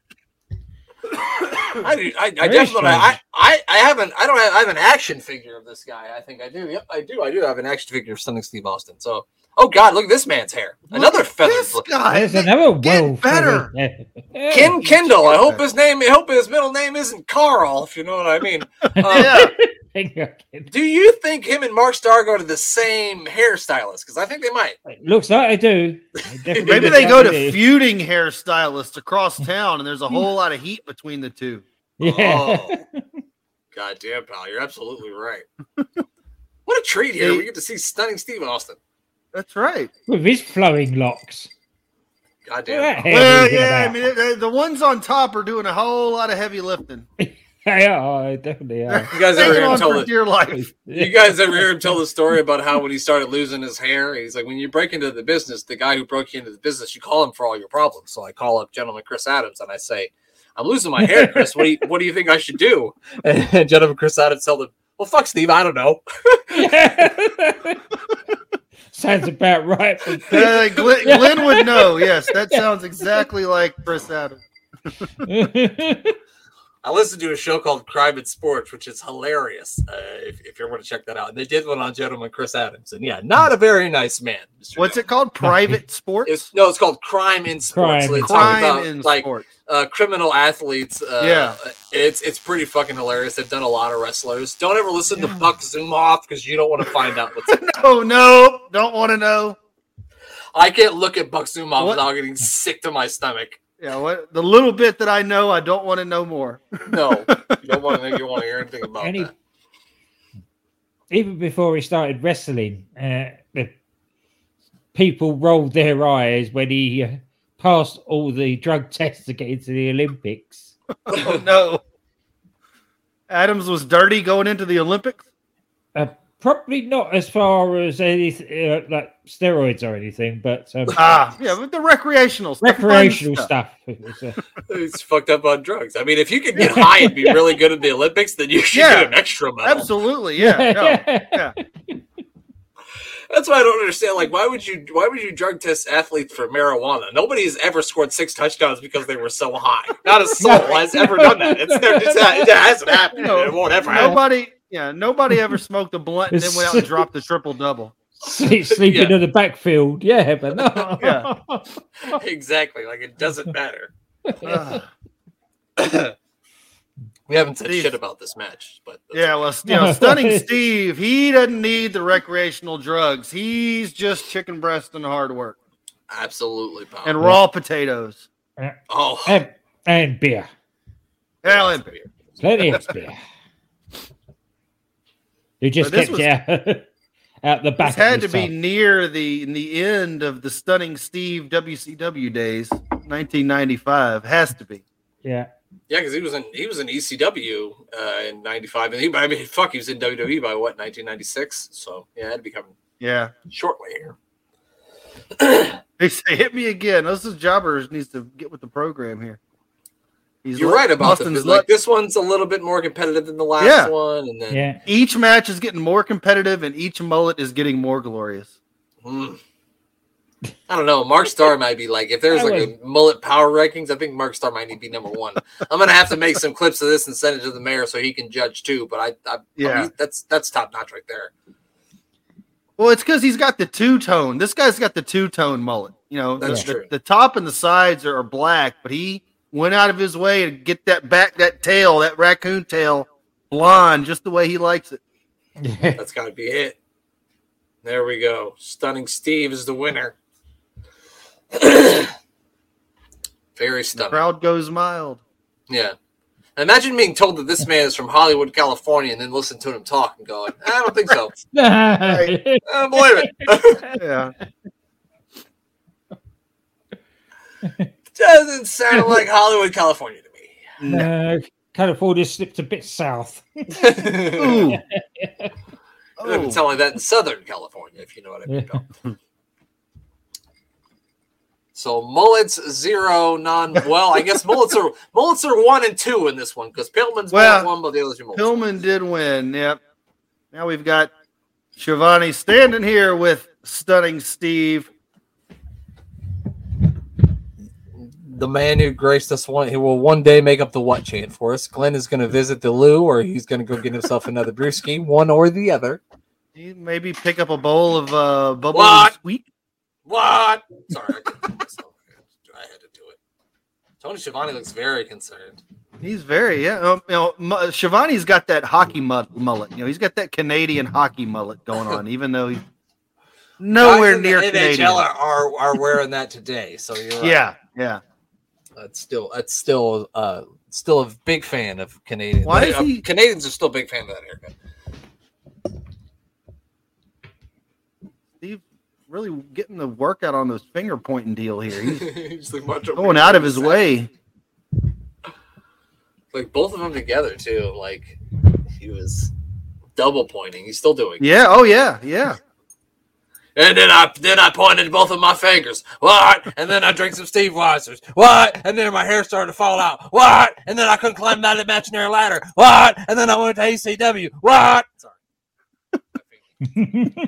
I, I, I definitely I, I, I haven't I don't have, I have an action figure of this guy. I think I do. Yep, I do. I do have an action figure of Stunning Steve Austin. So, oh God, look at this man's hair. Look Another feather. This fl- guy. There's another get well better. *laughs* Ken Kendall. I hope his name. I hope his middle name isn't Carl. If you know what I mean. Um, *laughs* Yeah. *laughs* Do you think him and Mark Stargard are the same hairstylist? Because I think they might. Looks like they do. *laughs* definitely Maybe they go to do. feuding hairstylists across *laughs* town, and there's a whole lot of heat between the two. Yeah. Oh. God damn, pal, you're absolutely right. What a treat here. We get to see stunning Steve Austin. That's right. With his flowing locks. God Look damn. at that pal. hair Well, moving yeah, I mean, the ones on top are doing a whole lot of heavy lifting. They are. They definitely are. *laughs* You guys ever Hanging hear him tell the, dear life. *laughs* You guys ever hear him tell the story about how when he started losing his hair, he's like, when you break into the business, the guy who broke you into the business, you call him for all your problems. So I call up gentleman Chris Adams and I say, I'm losing my hair, Chris. What do you *laughs* what do you think I should do? And gentleman Chris Adams told him, Well, fuck Steve, I don't know. Sounds about right. for Uh, Glenn, Glenn would know. Yes, that sounds exactly like Chris Adams. I listened to a show called Crime and Sports, which is hilarious. Uh, if, if you want to check that out, and they did one on gentleman Chris Adams, and yeah, not a very nice man. Mr. What's Dale. it called? Private sports. It's, no, it's called Crime in Sports. Crime So in Crime about in like sports. uh, criminal athletes. Uh, Yeah. it's it's pretty fucking hilarious. They've done a lot of wrestlers. Don't ever listen to Buck Zumhofe because you don't want to find out what's. *laughs* Oh no, don't want to know. I can't look at Buck Zumhofe What? without getting sick to my stomach. Yeah, what the little bit that I know, I don't want to know more. *laughs* No, you don't want to. You want to hear anything about Any- that. Even before he started wrestling, uh, the people rolled their eyes when he uh, passed all the drug *laughs* tests to get into the Olympics. *laughs* Oh no. Adams was dirty going into the Olympics. Probably not as far as anything uh, like steroids or anything, but um, *laughs* Ah, yeah, but the recreational stuff, recreational stuff. stuff. *laughs* It's, uh, *laughs* He's fucked up on drugs. I mean, if you can get high and be really good at the Olympics, then you should Yeah. get an extra medal. Absolutely, yeah. no, yeah. That's why I don't understand. Like, why would you? Why would you drug test athletes for marijuana? Nobody's ever scored six touchdowns because they were so high. Not a soul has ever done that. It's never. It's not, it hasn't happened. No, it won't ever happen. Nobody, yeah, nobody ever *laughs* smoked a blunt and then went out and dropped the triple double. sleep, sleeping Yeah. in the backfield, yeah, but no. Yeah. *laughs* Exactly. Like it doesn't matter. *coughs* We haven't said Steve. shit about this match, but yeah, well, you know, stunning *laughs* Steve, he doesn't need the recreational drugs. He's just chicken breast and hard work absolutely. Pal. and raw potatoes. oh, and, and beer, Hell, and plenty of beer. You just But this kept you out, *laughs* out the back. This had of to the be tub. near the the end of the stunning Steve WCW days, 1995. Has to be. yeah. yeah, because he was in he was in ECW uh, in '95, and he I mean, fuck, he was in WWE by what 1996. So yeah, it had to be coming Yeah. shortly here. *clears throat* They say hit me again. This is Jobbers needs to get with the program here. He's You're lu- right about this. Like this one's a little bit more competitive than the last Yeah. one, and then Yeah. Each match is getting more competitive, and each mullet is getting more glorious. Hmm. I don't know. Mark Starr might be like if there's I like a mullet power rankings. I think Mark Starr might need to be number one. I'm gonna have to make some clips of this and send it to the mayor so he can judge too. But I, I Yeah. yeah, that's that's top notch right there. Well, it's because he's got the two tone. This guy's got the two tone mullet. You know, That's the, true. The, the top and the sides are, are black, but he went out of his way to get that back, that tail, that raccoon tail, blonde, just the way he likes it. Yeah. That's got to be it. There we go. Stunning Steve is the winner. *clears throat* Very The stunning. crowd goes mild. Yeah. Imagine being told that this man is from Hollywood, California, and then listen to him talk and going, I don't think so. *laughs* I don't uh, believe it. *laughs* Yeah. *laughs* Doesn't sound *laughs* like Hollywood, California to me. Uh, California slipped a bit south. *laughs* Ooh. It doesn't Oh. sound like that in Southern California, if you know what I mean. Yeah. *laughs* So mullets zero, non. Well, I guess mullets are mullets are one and two in this one because Pillman's Well, one, but the others are mullets. Pillman did win. Yep. Now we've got Schiavone standing here with stunning Steve. The man who graced us one, he will one day make up the what chant for us. Glenn is going to visit the loo, or he's going to go get himself another brewski, one or the other. You maybe pick up a bowl of uh, bubbly What? sweet. What? Sorry, I, couldn't do myself. I had to do it. Tony Schiavone looks very concerned. He's very yeah. Um, you know, Mu- Schiavone's got that hockey mullet. You know, he's got that Canadian hockey mullet going on, *laughs* even though he's nowhere Guys in the near NHL are, are are wearing that today. So you're right. Yeah, yeah. That's still that's still uh still a big fan of Canadian. Why is he- Canadians are still a big fan of that haircut. Steve really getting the workout on those finger pointing deal here. *laughs* He's He's like, "Watch going out of his way. Like both of them together too. Like he was double pointing. He's still doing. it. Yeah. Oh yeah. Yeah. And then I then I pointed both of my fingers. What? And then I drank some Steve Weisers. What? And then my hair started to fall out. What? And then I couldn't climb that imaginary ladder. What? And then I went to ACW. What? Sorry. *laughs*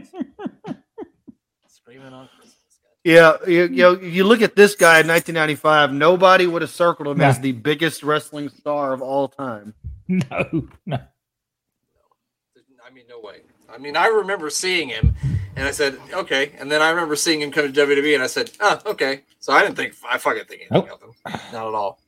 Screaming on Christmas. Yeah, you, you know, you look at this guy in 1995. Nobody would have circled him No. as the biggest wrestling star of all time. *laughs* no, no. I mean, no way. I mean, I remember seeing him, and I said, okay. And then I remember seeing him come to WWE, and I said, oh, okay. So I didn't think, I fucking think anything Nope. of him. Not at all.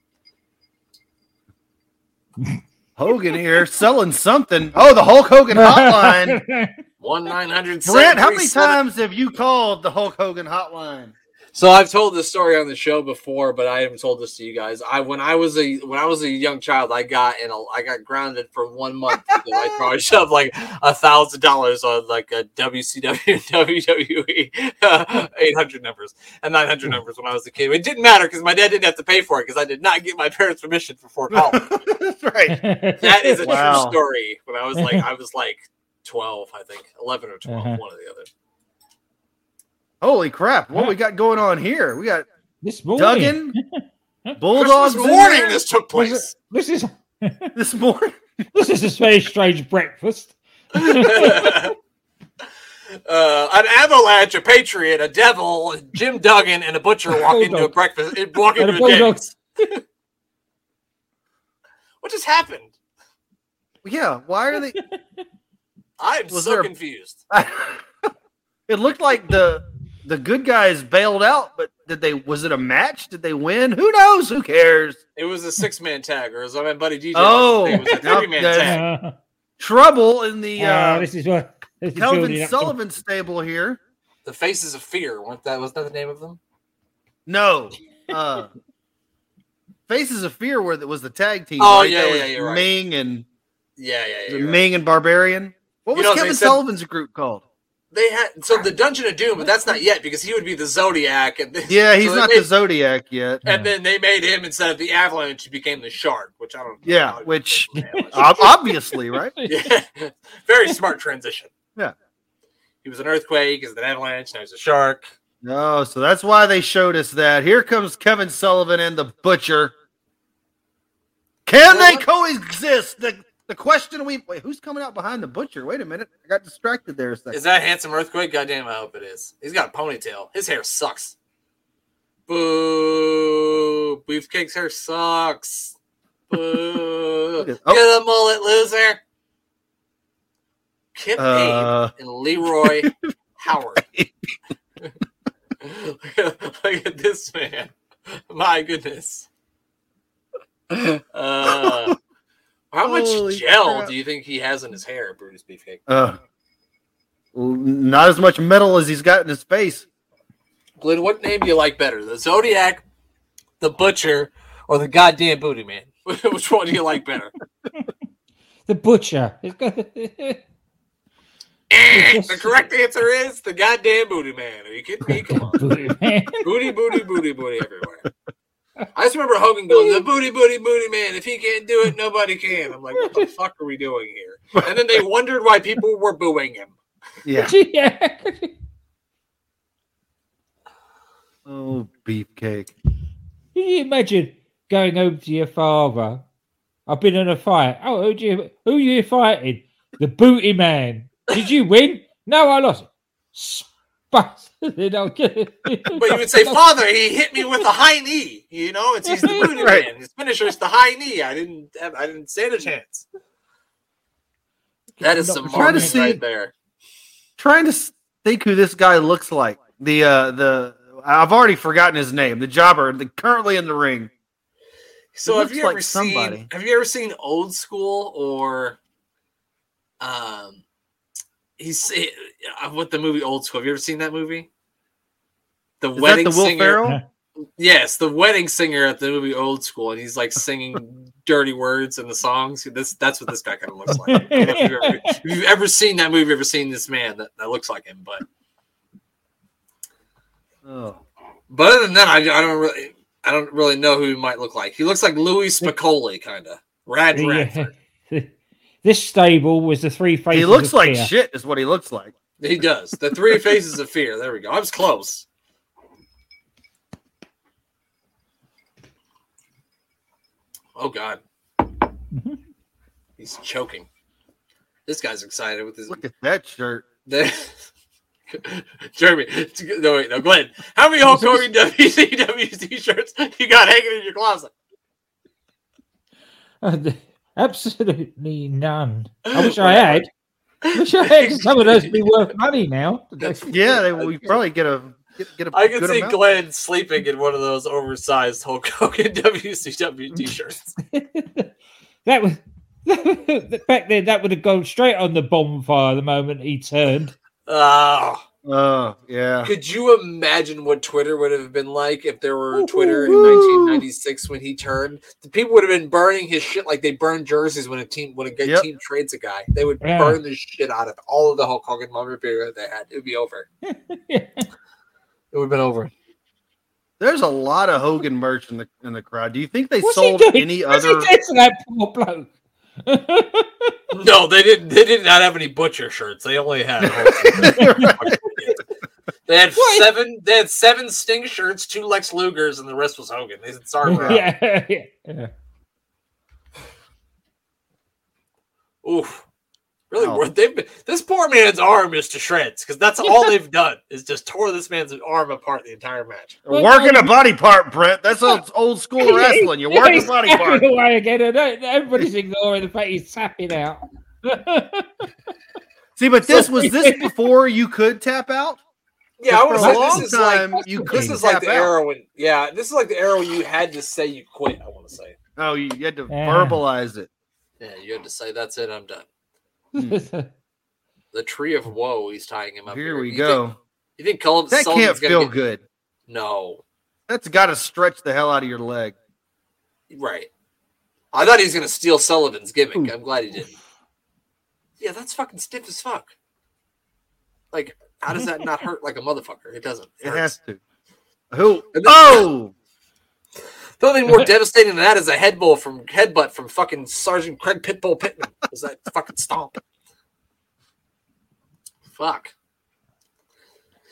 *laughs* Hogan here selling something. Oh, the Hulk Hogan hotline. *laughs* One nine hundred. Brent, how many times have you called the Hulk Hogan hotline? So I've told this story on the show before, but I haven't told this to you guys. I when I was a when I was a young child, I got in a I got grounded for one month because I probably shoved like a thousand dollars on like a WCW WWE eight hundred numbers and nine hundred numbers when I was a kid. It didn't matter because my dad didn't have to pay for it because I did not get my parents' permission before college. *laughs* That's right. that is a Wow. true story. When I was like *laughs* I was like 12, I think. 11 or 12, Uh-huh. one or the other. Holy crap! What we got going on here? We got This morning. Duggan, *laughs* Bulldogs Christmas morning this took place. This is *laughs* this morning. this is a very strange breakfast. *laughs* uh, an avalanche, a patriot, a devil, Jim Duggan, and a butcher walk into a Bulldog. breakfast, walk into a a dance. what just happened? Yeah, why are they? I'm Was so there a- confused. it looked like the the good guys bailed out, but did they? Was it a match? Did they win? Who knows? Who cares? It was a six man tag, or as my buddy DJ Oh, likes to say, it was a now three man that's- tag. Uh, *laughs* Trouble in the uh, uh, this is what this is Kevin building up Sullivan stable here. The Faces of Fear, weren't that was that the name of them? No, uh, *laughs* Faces of Fear were was the tag team. Oh, right? yeah, That yeah, yeah, you're right. Meng and Yeah, yeah, yeah. it you're right. Meng and Barbarian. What You was know, they Kevin said- Sullivan's group called? They had so the Dungeon of Doom, but that's not yet because he would be the Zodiac, and Yeah, *laughs* he's so not made- the Zodiac yet. And then they made him instead of the Avalanche, he became the Shark, which I don't. Yeah, which *laughs* obviously, right? *laughs* yeah, very smart transition. Yeah. he was an earthquake, he's an avalanche, now he's a shark. No, so that's why they showed us that. Here comes Kevin Sullivan and the Butcher. Can Well, they coexist? The the question we wait, who's coming out behind the Butcher? Wait a minute, I got distracted there a second. Is that handsome earthquake? Goddamn, I hope it is. He's got a ponytail. His hair sucks. Boo! Beefcake's hair sucks. Boo! *laughs* at- Get oh. a mullet, loser. Kip Uh. Abe and Leroy *laughs* Howard. *laughs* Look at this man. My goodness. Uh, how much Holy gel crap. do you think he has in his hair, Brutus Beefcake? Uh, not as much metal as he's got in his face. Glenn, what name do you like better? The Zodiac, the Butcher, or the goddamn Booty Man? *laughs* Which one do you like better? *laughs* the butcher. *laughs* It's the correct answer is the goddamn Booty Man. Are you kidding me? Come on. Booty man. Booty, booty, booty, booty everywhere. I just remember Hogan going, the booty, booty, booty man. If he can't do it, nobody can. I'm like, what the *laughs* fuck are we doing here? And then they wondered why people were booing him. Yeah. *laughs* yeah. Oh, beefcake. Can you imagine going over to your father? I've been in a fight. Oh, who do you who you fighting? The booty man. Did you win? No, I lost. Spot. You know, But you would say, Father, he hit me with a high knee. You know, it's he's the booty Right. man. His finisher is the high knee. I didn't have, I didn't stand a chance. That is some I'm trying to see- right there. Trying to think who this guy looks like. The uh the I've already forgotten his name. The jobber, the, currently in the ring. So It have looks you like ever somebody. seen have you ever seen old school or um he's uh, what the movie old school. Have you ever seen that movie? The Is wedding the singer Ferrell? *laughs* yes the wedding singer at the movie old school and he's like singing *laughs* dirty words in the songs. This that's what this guy kind of looks like. I don't know if you've, ever, *laughs* if you've ever seen that movie ever seen this man that, that looks like him but Oh. but other than that I, I don't really I don't really know who he might look like. He looks like Louis Spicoli kind of Rad Radford. The, this stable was the three faces. He looks of like fear. shit, is what he looks like. He does. The three faces of fear. There we go. I was close. Oh God. He's choking. This guy's excited with his Look at that shirt. *laughs* Jeremy. No wait, no Glenn. How many Hulk Hogan *laughs* WCW t-shirts you got hanging in your closet? *laughs* Th- Absolutely none. I wish I had. I wish I had. Some of those be worth money now. Yeah, they, *laughs* we probably get a get, get a I can good see amount. Glenn sleeping in one of those oversized Hulk Hogan *laughs* WCW *laughs* t-shirts. that was back then. That would have gone straight on the bonfire the moment he turned. Oh. Oh, yeah. Could you imagine what Twitter would have been like if there were Ooh, Twitter in ooh, ooh. 1996 when he turned? The people would have been burning his shit like they burn jerseys when a team when a good Yep. team trades a guy. They would Yeah. burn the shit out of all of the Hulk Hogan memorabilia they had. It would be over. *laughs* It would have been over. There's a lot of Hogan merch in the in the crowd. Do you think they What's sold any What's other? He doing to that poor bloke? No, they didn't. They did not have any butcher shirts. They only had. *laughs* they had What? seven. They had seven Sting shirts, two Lex Lugers, and the rest was Hogan. They said, "Sorry, bro." yeah, yeah, *laughs* yeah. Oof. Really, Oh. wor- they've been, this poor man's arm is to shreds because that's *laughs* all they've done is just tore this man's arm apart the entire match. Working a body part, Brent. That's old, old school *laughs* wrestling. You work a He's body part. away again. and Everybody's ignoring the fact he's tapping out. *laughs* See, but this was this before you could tap out. Yeah, I For want a say long this is like time, you this this is like the out. era when yeah, this is like the era when you had to say you quit. I want to say Oh, you, you had to Yeah. verbalize it. yeah, you had to say that's it. I'm done. The tree of oh. woe. He's tying him up. Here we You go. Think, you think Cullen That Sullivan's can't feel get- good. No, That's got to stretch the hell out of your leg. right. I thought he was gonna steal Sullivan's gimmick. Ooh. I'm glad he didn't. Yeah, that's fucking stiff as fuck. Like, how does that not hurt like a motherfucker? It doesn't. It hurts. has to. Who? Then- Oh, The only thing more *laughs* devastating than that is a headbutt from headbutt from fucking Sergeant Craig Pitbull Pittman. Was that fucking stomp? Fuck.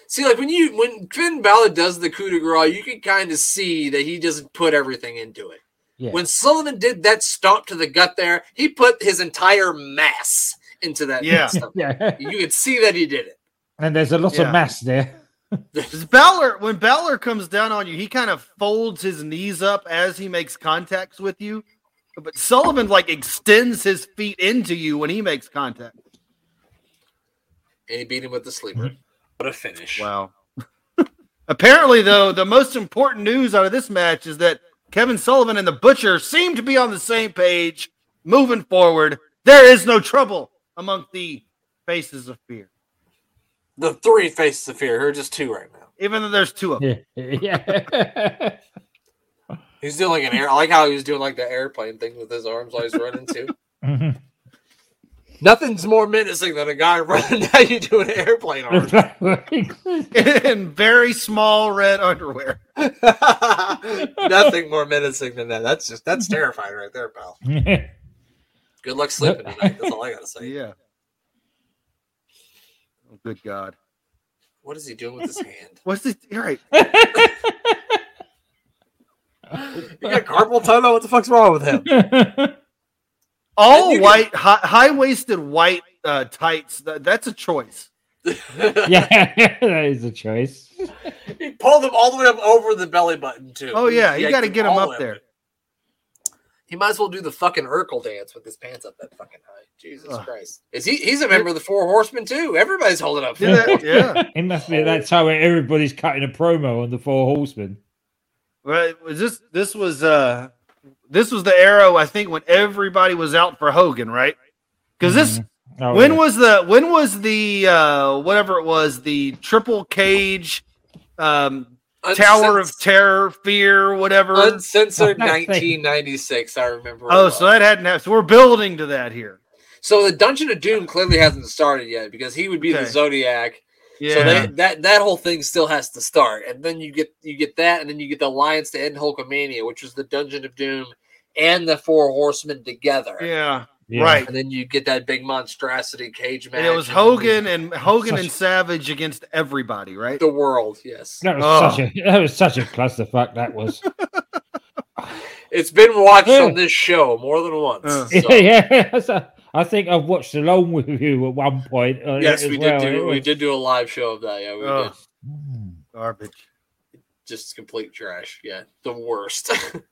See, like when you when Finn Balor does the coup de grace, you can kind of see that he doesn't put everything into it. Yeah. When Sullivan did that stomp to the gut there, he put his entire mass into that. Yeah. *laughs* yeah. You could see that he did it. And there's a lot Yeah. of mass there. Does Balor when Balor comes down on you, he kind of folds his knees up as he makes contacts with you. But Sullivan like extends his feet into you when he makes contact. And he beat him with the sleeper. Mm-hmm. What a finish. Wow. *laughs* Apparently, though, the most important news out of this match is that Kevin Sullivan and the Butcher seem to be on the same page moving forward. There is no trouble among the faces of fear, The three faces of fear. Here are just two right now. even though there's two of them. *laughs* Yeah. yeah. *laughs* He's doing like an air. I like how he was doing like the airplane thing with his arms while he's running too. *laughs* Mhm. Nothing's more menacing than a guy running how you do an airplane arm. in very small red underwear. Nothing more menacing than that. That's just that's terrifying right there, pal. Good luck sleeping tonight. That's all I gotta say. Yeah. Oh, good God. What is he doing with his hand? *laughs* What's this? You're right. You got carpal tunnel? What the fuck's wrong with him? *laughs* All And you white, high waisted white uh, tights. That, that's a choice. *laughs* yeah, that is a choice. he pulled him all the way up over the belly button too. Oh, yeah. You got to get him all up way there. He might as well do the fucking Urkel dance with his pants up that fucking high. Jesus Ugh. Christ. Is he he's a member of the Four Horsemen too. Everybody's holding up. Yeah, yeah. *laughs* *laughs* It must be that time where everybody's cutting a promo on the Four Horsemen. Right. Was this this was uh this was the era I think when everybody was out for Hogan, right? Because this Oh, when yeah. was the when was the uh whatever it was the triple cage um Tower of Terror Fear whatever. Uncensored *laughs* 1996. I remember. oh, so that hadn't happened. So we're building to that here. so the Dungeon of Doom clearly hasn't started yet because he would be Okay. the Zodiac. Yeah. So they, that that whole thing still has to start, and then you get you get that, and then you get the Alliance to End Hulkamania, which was the Dungeon of Doom and the Four Horsemen together. yeah. Yeah. Right. And then you get that big monstrosity cage match. And it was and Hogan and Hogan and Savage against everybody, right? the world. Yes, That was Oh. such a that was such a clusterfuck. That was. *laughs* it's been watched Yeah. on this show more than once. Uh. so- *laughs* yeah, yeah. So I think I've watched along with you at one point. on Yes, we well. did It do we did do a live show of that. Yeah, we Oh, did. Mm. garbage. Just complete trash. Yeah, the worst. *laughs*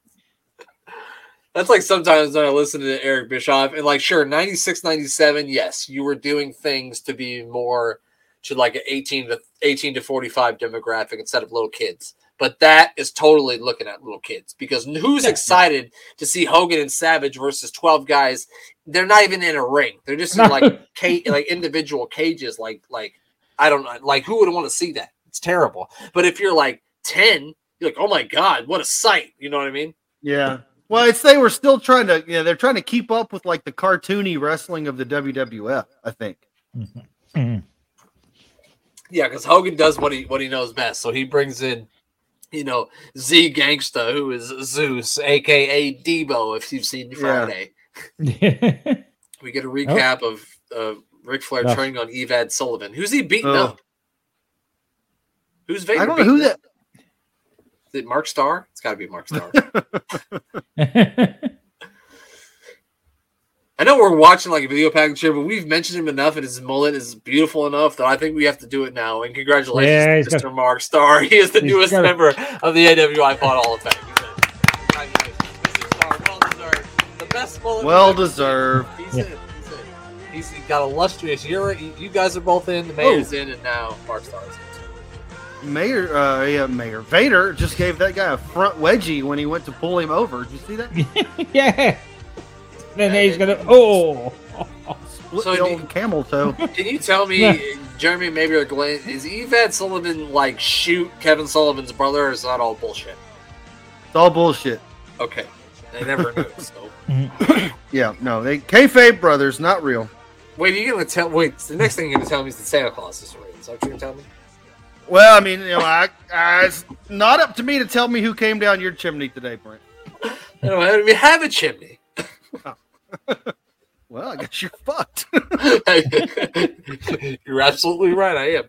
That's like sometimes when I listen to Eric Bischoff and like, sure, 96, 97, yes, you were doing things to be more to like an 18 to 18 to 45 demographic instead of little kids. But that is totally looking at little kids because who's Yeah. excited to see Hogan and Savage versus 12 guys? They're not even in a ring. They're just in like ca- like individual cages. Like like I don't know. Like who would want to see that? It's terrible. But if you're like 10, you're like, oh my god, what a sight. You know what I mean? Yeah. Well, it's they were still trying to, yeah, they're trying to keep up with like the cartoony wrestling of the WWF, I think. Mm. Yeah, because Hogan does what he what he knows best. So he brings in, you know, Z Gangsta, who is Zeus, aka Deebo, if you've seen Yeah. Friday. *laughs* We get a recap of uh, Ric Flair No. turning on Evad Sullivan. Who's he beating Oh. up? Who's Vader? I don't know who beating that. Up? Is it Mark Starr? It's got to be Mark Starr. *laughs* I know we're watching like a video package here, but we've mentioned him enough, and his mullet is beautiful enough that I think we have to do it now. And congratulations, Yeah, Mr. got- Mark Starr. *laughs* He is the he's newest got member of the AWI Pod Hall of Fame. He's in. Congratulations, Mr. Starr. Well deserved. The best mullet. Well deserved. He's Yeah. in. He's in. He's got illustrious. You're, you guys are both in. The man is in, and now Mark Starr is in. Too. Mayor, uh, yeah, Mayor Vader just gave that guy a front wedgie when he went to pull him over. Did you see that? *laughs* yeah. Then he's gonna. Oh. Split So the do- old camel toe. *laughs* Can you tell me, Jeremy, maybe or Glenn, is Evad Sullivan like shoot Kevin Sullivan's brother, or is that all bullshit? It's all bullshit. Okay, they never knew. So *laughs* *coughs* Yeah, no, they kayfabe brothers, not real. wait, are you gonna tell? Wait, the next thing you're gonna tell me is that Santa Claus is real. Is that what you're gonna tell me? Well, I mean, you know, I, I, it's not up to me to tell me who came down your chimney today, Brent. I don't we have a chimney. Oh. *laughs* Well, I guess you're fucked. *laughs* you're absolutely right. I am.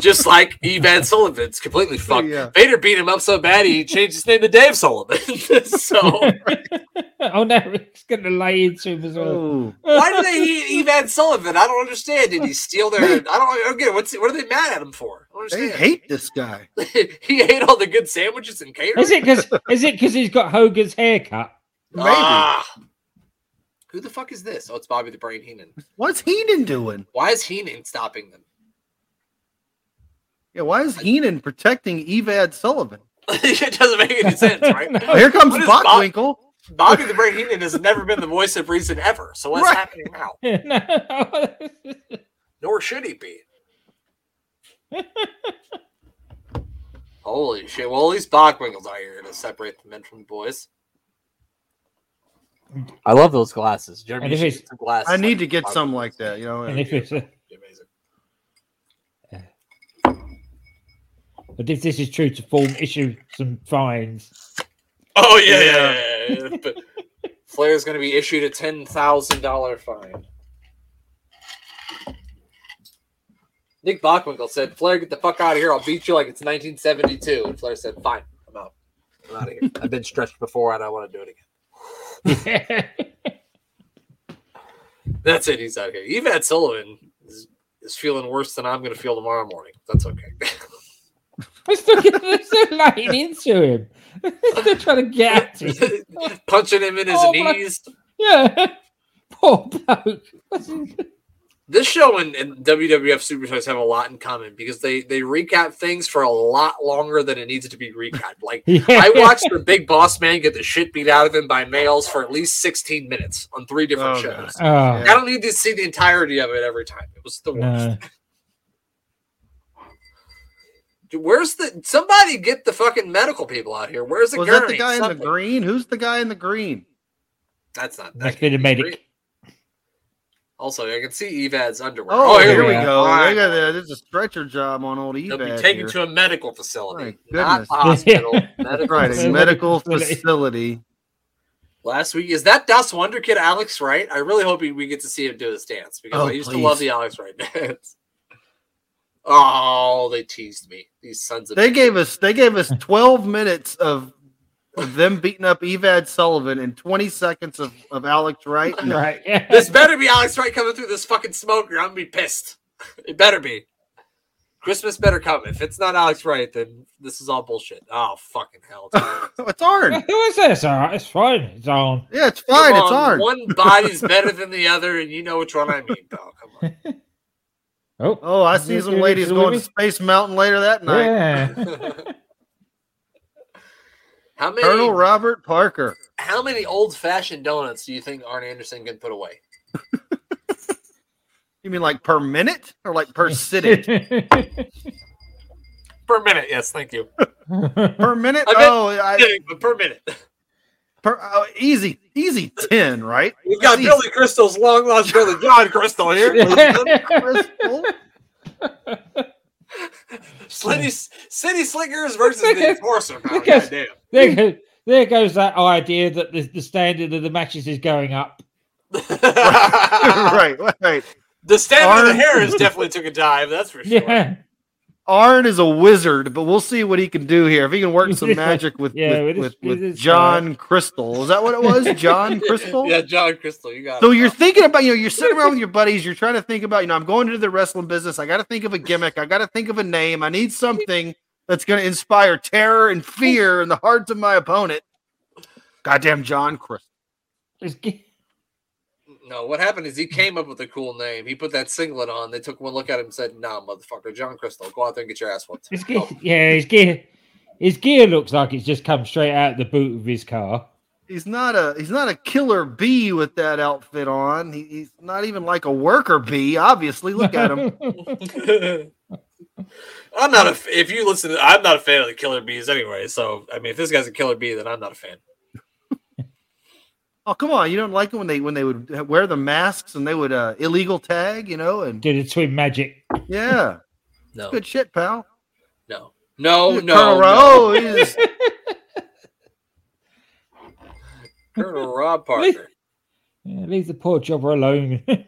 Just like Evan Sullivan's completely fucked. Yeah. Vader beat him up so bad he changed his name to Dave Sullivan. *laughs* so *laughs* oh no, he's gonna lie into him as well. why do they hate Evan Sullivan? I don't understand. Did he steal their? I don't, I don't get. What's what are they mad at him for? I they understand. hate this guy. *laughs* he ate all the good sandwiches and catering. Is it because is it because he's got Hogan's haircut? Maybe. Ah. who the fuck is this? Oh, it's Bobby the Brain Heenan. What's Heenan doing? Why is Heenan stopping them? Yeah, why is Heenan protecting Evad Sullivan? *laughs* it doesn't make any sense, right? *laughs* Well, here comes What is Bob- Bobby the Brain Heenan has never been the voice of reason ever. So what's Right. happening now? *laughs* Nor should he be. Holy shit! Well, at least Bockwinkel's out here to separate the men from the boys. I love those glasses. Jeremy, And if you should it's- get some glasses. I need like to get some like that. You know, and if it's a, but if this is true to form, issue some fines. Oh yeah, yeah, yeah, yeah. but *laughs* Flair's going to be issued a ten thousand dollar fine. Nick Bockwinkel said, "Flair, get the fuck out of here! I'll beat you like it's 1972." And Flair said, "Fine, I'm out. I'm out of here. I've been stretched before, and I want to do it again." *laughs* That's it. He's out here. Evad Sullivan is, is feeling worse than I'm going to feel tomorrow morning. That's okay. *laughs* They're still, they're still laying into him. They're trying to get at him. *laughs* Punching him in his my- knees. Yeah. *laughs* Poor bloke. This show and, and WWF Superstars have a lot in common because they they recap things for a lot longer than it needs to be recapped. Like *laughs* Yeah. I watched the Big Boss Man get the shit beat out of him by males for at least 16 minutes on three different Oh, shows. Oh, I don't need to see the entirety of it every time. It was the worst. no. Dude, where's the somebody get the fucking medical people out here? Where's the was that the guy in the green? Who's the guy in the green? That's not that Must be the can't medic. green. Also, I can see Evad's underwear. Oh, oh here we yeah. go. All right. They got the, there's a stretcher job on old Evad. They'll be Evad taken here. to a medical facility, My not *laughs* hospital. Medical right, a Medical medical facility. facility. Last week is that Das Wunderkind Alex Wright? I really hope we get to see him do this dance because Oh, I used please. to love the Alex Wright *laughs* dance. Oh, they teased me. These sons of They bitches. gave us they gave us 12 minutes of, of them beating up Evad Sullivan and 20 seconds of, of Alex Wright. *laughs* Right. Yeah. *laughs* this better be Alex Wright coming through this fucking smoke, or I'm gonna be pissed. *laughs* It better be. Christmas better come. If it's not Alex Wright, then this is all bullshit. Oh fucking hell! It's Arn. it's Arn. Who is this? All right, it's fine. It's on. Yeah, it's fine. Come It's on, Arn. One body's better than the other, and you know which one I mean, pal. Come on. Oh, Oh, I see some ladies going to Space Mountain later that night. Yeah. *laughs* how many Colonel Robert Parker. how many old fashioned donuts do you think Arn Anderson can put away? You mean like per minute or like per sitting? *laughs* Per minute, yes, thank you. per minute? I bet- Oh, I, Kidding, but per minute. Per, oh, easy, easy ten, right? We've got Easy. Billy Crystal's long lost brother John Crystal here. *laughs* Crystal. *laughs* City, City Slickers versus the Enforcer. pal. Goddamn. There goes- there goes that idea that the, the standard of the matches is going up. *laughs* right, right. The standard of the hair has definitely took a dive. That's for sure. Yeah, Arn is a wizard, but we'll see what he can do here. If he can work *laughs* some magic with Yeah, with, with with, with with his, John Crystal. Is that what it was? *laughs* John Crystal? Yeah, John Crystal. You got So it. you're thinking about, you know, you're sitting around with your buddies, you're trying to think about, you know, I'm going into the wrestling business. I got to think of a gimmick. I got to think of a name. I need something that's going to inspire terror and fear in the hearts of my opponent. Goddamn John Crystal. It's ge- No, what happened is he came up with a cool name. He put that singlet on. They took one look at him and said, "Nah, motherfucker, John Crystal, go out there and get your ass whooped." his gear, yeah, his gear, his gear looks like it's just come straight out of the boot of his car. He's not a he's not a killer bee with that outfit on. He, he's not even like a worker bee. Obviously, look at him. *laughs* I'm not a. If you listen, to, I'm not a fan of the Killer Bees anyway. So I mean, if this guy's a Killer Bee, then I'm not a fan. Oh come on! You don't like it when they when they would wear the masks and they would uh, illegal tag, you know? And Do the twin magic. yeah, *laughs* No, good shit, pal. no, no, Look no. Colonel no. Ro- Oh, he's *laughs* Colonel Rob Parker. Yeah, leave the poor jobber alone. *laughs*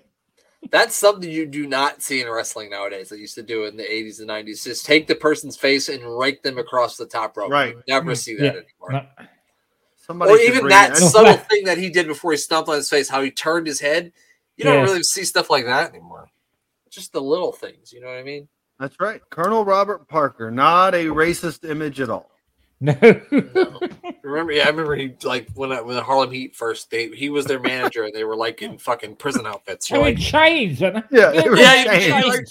That's something you do not see in wrestling nowadays. They used to do in the 80s and 90s. Just take the person's face and rake them across the top rope. Right. You never see that Yeah. anymore. No, somebody. or even that subtle that- *laughs* thing that he did before he stomped on his face, how he turned his head. You don't Yeah. really see stuff like that anymore. Just the little things, you know what I mean? That's right, Colonel Robert Parker. Not a racist image at all. no. *laughs* Remember? Yeah, I remember he like when I, when the Harlem Heat first they he was their manager and they were like in fucking prison outfits. You're They're in like, chains. weren't? Yeah, they were Yeah, changed. yeah, like-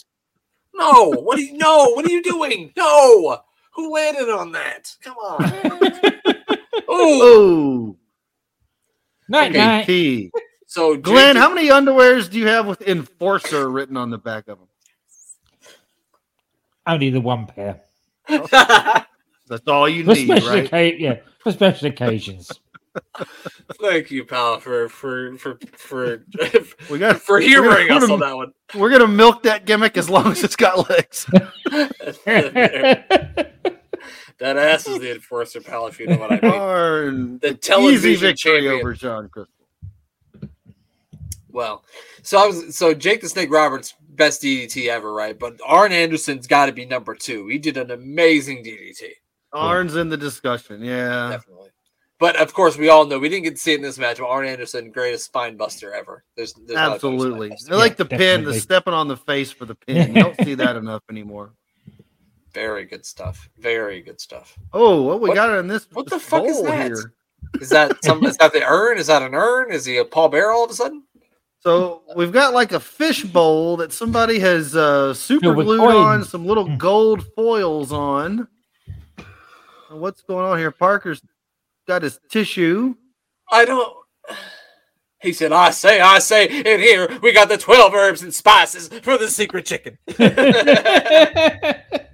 no, what are you? No, what are you doing? No, who landed on that? Come on. *laughs* Oh, Oh, Night, night. KT. so Glenn, JT how many underwears do you have with enforcer written on the back of them? Only the one pair. *laughs* That's all you For need, special right? occa- yeah, for special occasions. *laughs* Thank you, pal, for for for for *laughs* We got for humoring we're us gonna- on that one. We're gonna milk that gimmick as long as it's got legs. That ass is the enforcer, pal. If you know what I mean. Darn. The television Easy television victory champion. over John Crystal. Well, so I was so Jake the Snake Roberts best DDT ever, right? But Arn Anderson's got to be number two. He did an amazing DDT, Arn's in the discussion. Yeah. definitely. But of course, we all know we didn't get to see it in this match. But Arn Anderson, greatest spine buster ever. There's, there's not a better spine Absolutely. buster. I like the Yeah, pin, the stepping on the face for the pin. You don't see that *laughs* enough anymore. Very good stuff. Very good stuff. Oh, what we What- got in this, what the this fuck is bowl that? here? Is that *laughs* some? is that the urn? Is that an urn? Is he a Paul Bear all of a sudden? So we've got like a fish bowl that somebody has uh, super Filled glued coins. on some little Hmm. gold foils on. What's going on here? Parker's got his tissue. I don't. He said, I say, I say, in here we got the 12 herbs and spices for the secret chicken. *laughs* *laughs*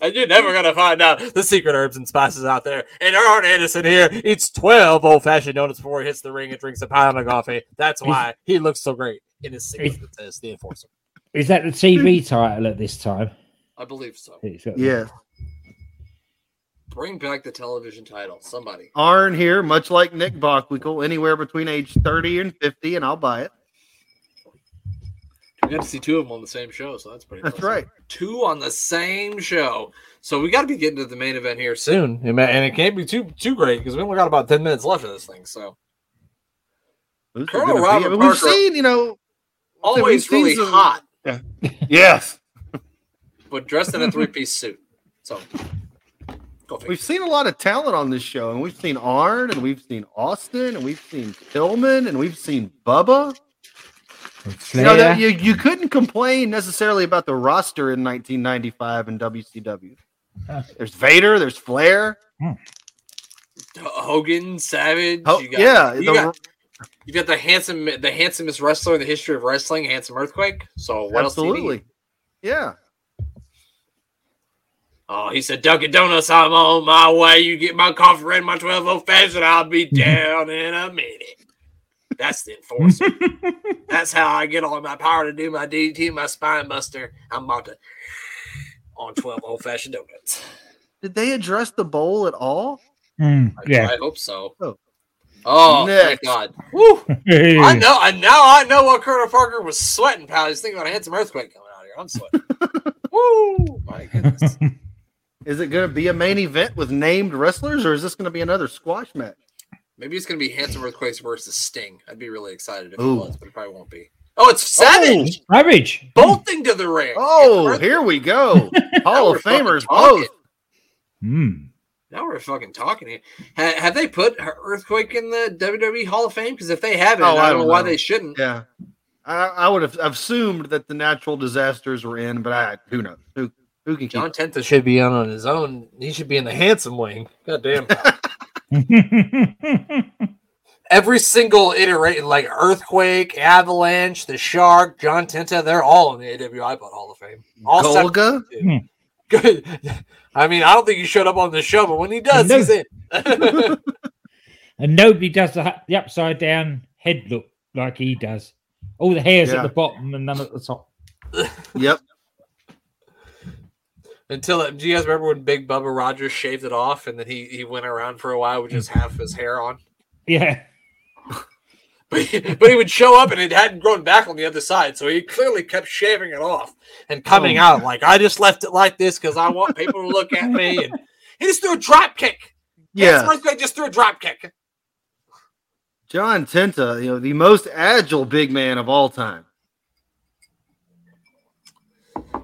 and you're never going to find out the secret herbs and spices out there. And Arn Anderson here eats 12 old fashioned donuts before he hits the ring and drinks a pound of coffee. That's why he looks so great in his singlet that says the enforcer. Is that the TV title at this time? I believe so. Yeah. Bring back the television title, somebody. Arn here, much like Nick Bockwinkel, anywhere between age 30 and 50, and I'll buy it. We got to see two of them on the same show, so that's pretty. That's impressive. right. Two on the same show, so we got to be getting to the main event here soon, and it can't be too too great because we only got about ten minutes left of this thing. So Who's it Colonel gonna be? Robert I mean, Parker- We've seen, you know, always seen really some- hot, Yeah. *laughs* yes, but dressed in a three piece suit. So go we've seen a lot of talent on this show, and we've seen Arn, and we've seen Austin, and we've seen Pillman, and we've seen Bubba. You know, that, you, you couldn't complain necessarily about the roster in 1995 in WCW. There's Vader, there's Flair. Hmm. Hogan, Savage. Oh, you got, yeah, you the- got you got the handsome, the handsomest wrestler in the history of wrestling, Handsome Earthquake. So what else? do absolutely. Yeah. Oh, he said, Dunkin' Donuts, I'm on my way. You get my coffee ready, my 12 old fashioned, I'll be *laughs* down in a minute. That's the enforcer. *laughs* That's how I get all my power to do my DT, my spine buster. I'm about to on 12 old fashioned donuts. Did they address the bowl at all? Mm, I, yeah. I hope so. Oh. Oh, thank God. Woo! I know. I now I know what Colonel Parker was sweating, pal. He's thinking about a handsome earthquake coming out here. I'm sweating. *laughs* Woo! My goodness. *laughs* Is it going to be a main event with named wrestlers, or is this going to be another squash match? Maybe it's gonna be handsome earthquakes versus Sting. I'd be really excited if Ooh. it was, but it probably won't be. Oh, it's Savage Savage. bolting to the ring. Oh, Handsome here we go. *laughs* Hall of Famers talking. both. Mm. Now we're fucking talking here. Ha- have they put Earthquake in the WWE Hall of Fame? Because if they haven't, Oh, I I don't know don't why know. they shouldn't. Yeah. I, I would have assumed that the natural disasters were in, but I, who knows? Who, who can keep John Tenta should be on on his own. He should be in the handsome wing. God damn. *laughs* *laughs* Every single iteration, like Earthquake, Avalanche, the Shark, John Tenta, they're all in the AWI Pod Hall of Fame. All seven- Golga? Hmm. Good. *laughs* I mean, I don't think he showed up on the show, but when he does, No. he's in. *laughs* and nobody does the, the upside down head look like he does. All the hairs Yeah. at the bottom and none at the top. Yep. Until do you guys remember when Big Bubba Rogers shaved it off and then he, he went around for a while with just mm. half his hair on? Yeah. *laughs* But he, but he would show up and it hadn't grown back on the other side, so he clearly kept shaving it off and coming Oh. out like I just left it like this because I want people to look at me. And he just threw a drop kick. Yeah. That's like just threw a drop kick. John Tenta, you know, the most agile big man of all time.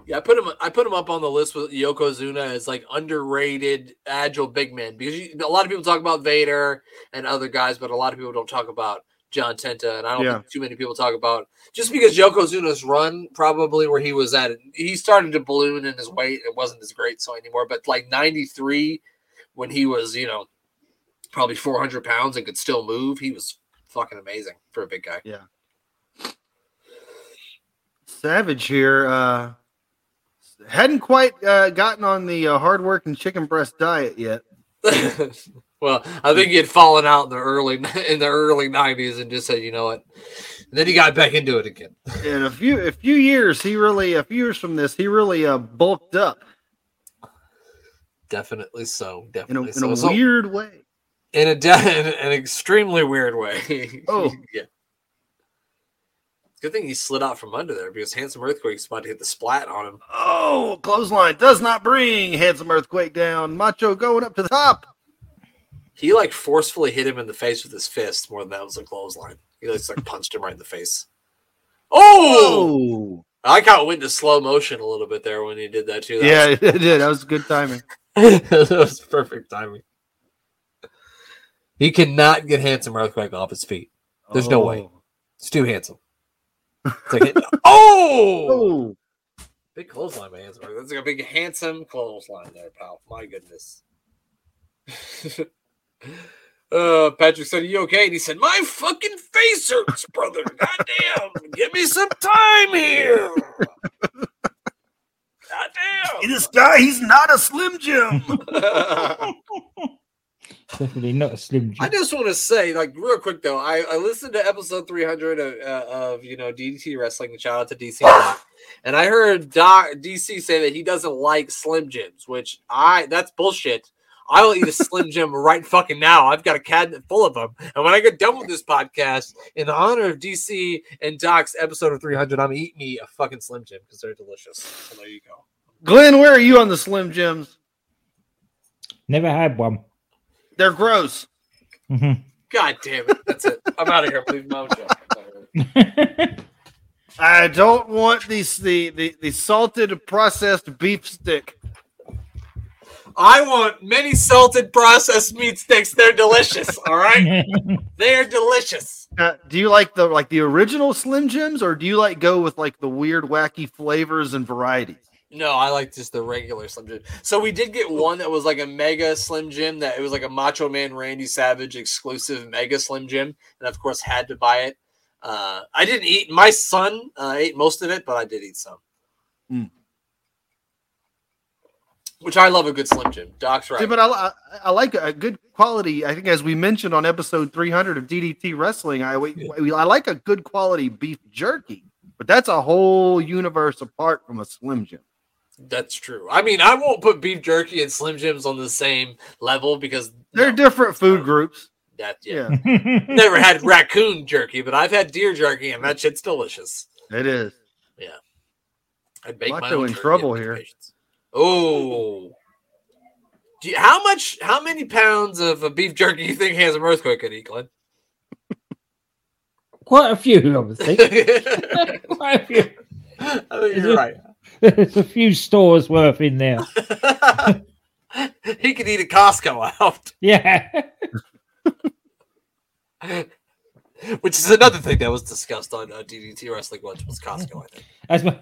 Yeah, I put him. I put him up on the list with Yokozuna as like underrated agile big man because you, a lot of people talk about Vader and other guys, but a lot of people don't talk about John Tenta, and I don't Yeah. think too many people talk about just because Yokozuna's run probably where he was at. He started to balloon in his weight; it wasn't as great so anymore. But like '93, when he was you know probably 400 pounds and could still move, he was fucking amazing for a big guy. Yeah. Savage here uh, hadn't quite uh, gotten on the uh, hard work and chicken breast diet yet. *laughs* well, I think he had fallen out in the early *laughs* in the early '90s and just said, "You know what." And then he got back into it again. *laughs* In a few a few years, he really a few years from this, he really uh, bulked up Definitely so. in a, Definitely in so. a So, weird way. in a de- in an extremely weird way. Oh. yeah. Good thing he slid out from under there because Handsome Earthquake's about to hit the splat on him. Oh, clothesline does not bring handsome earthquake down. Macho going up to the top. He like forcefully hit him in the face with his fist more than that was a clothesline. He just like punched him right in the face. Oh! Oh, I it went to slow motion a little bit there when he did that too. That yeah, *laughs* it did. That was good timing. *laughs* that was perfect timing. He cannot get handsome earthquake off his feet. There's no way. Oh. It's too handsome. It's like, *laughs* oh! Oh, Big clothesline, man. That's like a big handsome clothesline there, pal. My goodness. *laughs* uh, Patrick said, Are you okay? And he said, My fucking face hurts, brother. *laughs* Goddamn. Give me some time here. Goddamn. this guy, he's not a Slim Jim. *laughs* Definitely not a slim Jim. I just want to say, like, real quick though, I, I listened to episode 300 of, uh, of you know DDT wrestling. Shout out to DC, and I heard Doc, DC say that he doesn't like Slim Jims, which I that's bullshit. I will eat a Slim Jim *laughs* right fucking now. I've got a cabinet full of them, and when I get done with this podcast, in honor of DC and Doc's episode of 300, I'm eating me a fucking Slim Jim because they're delicious. So there you go. Glenn, where are you on the Slim Jims? Never had one. They're gross. Mhm. God damn it, that's it. I'm out of here. I'm leaving my own show. *laughs* I don't want these the, the the salted processed beef stick. I want many salted processed meat sticks. They're delicious. *laughs* All right, *laughs* they are delicious. Uh, do you like the like the original Slim Jims, or do you like go with like the weird, wacky flavors and varieties? No, I like just the regular Slim Jim. So we did get one that was like a mega Slim Jim that it was like a Macho Man Randy Savage exclusive mega Slim Jim, and of course had to buy it. Uh, I didn't eat. My son uh, ate most of it, but I did eat some. Mm. Which I love a good Slim Jim. Doc's right. See, but I, I, like a good quality. I think as we mentioned on episode 300 of DDT Wrestling, I I like a good quality beef jerky, but that's a whole universe apart from a Slim Jim. That's true. I mean, I won't put beef jerky and Slim Jims on the same level because They're no, different food groups. that yeah. Yeah, *laughs* Never had raccoon jerky, but I've had deer jerky, and that shit's delicious. it is. Yeah. I'd make my Macho own in trouble here. Oh, you, how much? How many pounds of uh, beef jerky you think has Handsome Earthquake could eat, Glenn? Quite a few, obviously. I *laughs* *laughs* Quite a few. think you're right. There's a few stores worth in there. *laughs* he could eat a Costco out, Yeah. *laughs* which is another thing that was discussed on uh, DDT Wrestling once was Costco. I think. As my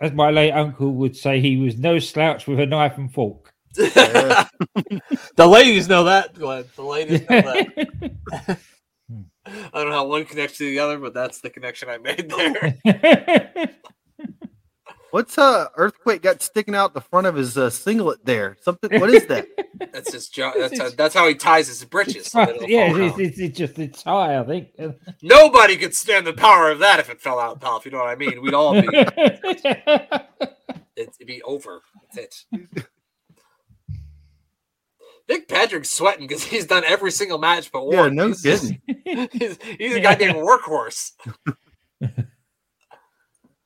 as my late uncle would say, he was no slouch with a knife and fork. *laughs* The ladies know that, Glenn. The ladies know that. I don't know how one connects to the other, but that's the connection I made there. What's uh earthquake got sticking out the front of his uh, singlet there? Something. What is that? *laughs* That's his job. That's how, that's how he ties his britches. so yeah, it's, it's, it's just it's high, I think. *laughs* Nobody could stand the power of that if it fell out, pal. If you know what I mean, we'd all be. *laughs* It'd be over. That's it. Nick Patrick's sweating because he's done every single match but one. yeah, no he's, just- kidding. he's, he's a goddamn workhorse.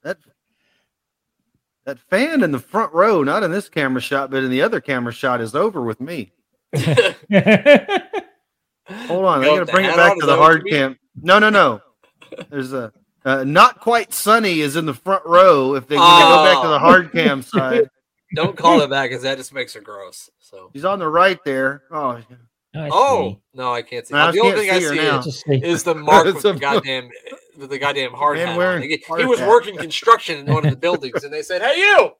That that fan in the front row, not in this camera shot, but in the other camera shot, is over with me. *laughs* Hold on, I Go gonna bring it back to the hard you mean? cam. No, no, no. There's a uh, not quite sunny is in the front row. If they when they go back to Oh. the hard cam side, *laughs* Don't call it back because that just makes her gross. So. he's on the right there. Oh, Oh no, I can't see. I the can't only thing I see her see is, is the mark *laughs* It's with the a- goddamn with the goddamn hard Man hat. wearing He, he hard was hat. working construction in one of the *laughs* buildings, and they said, "Hey, you!"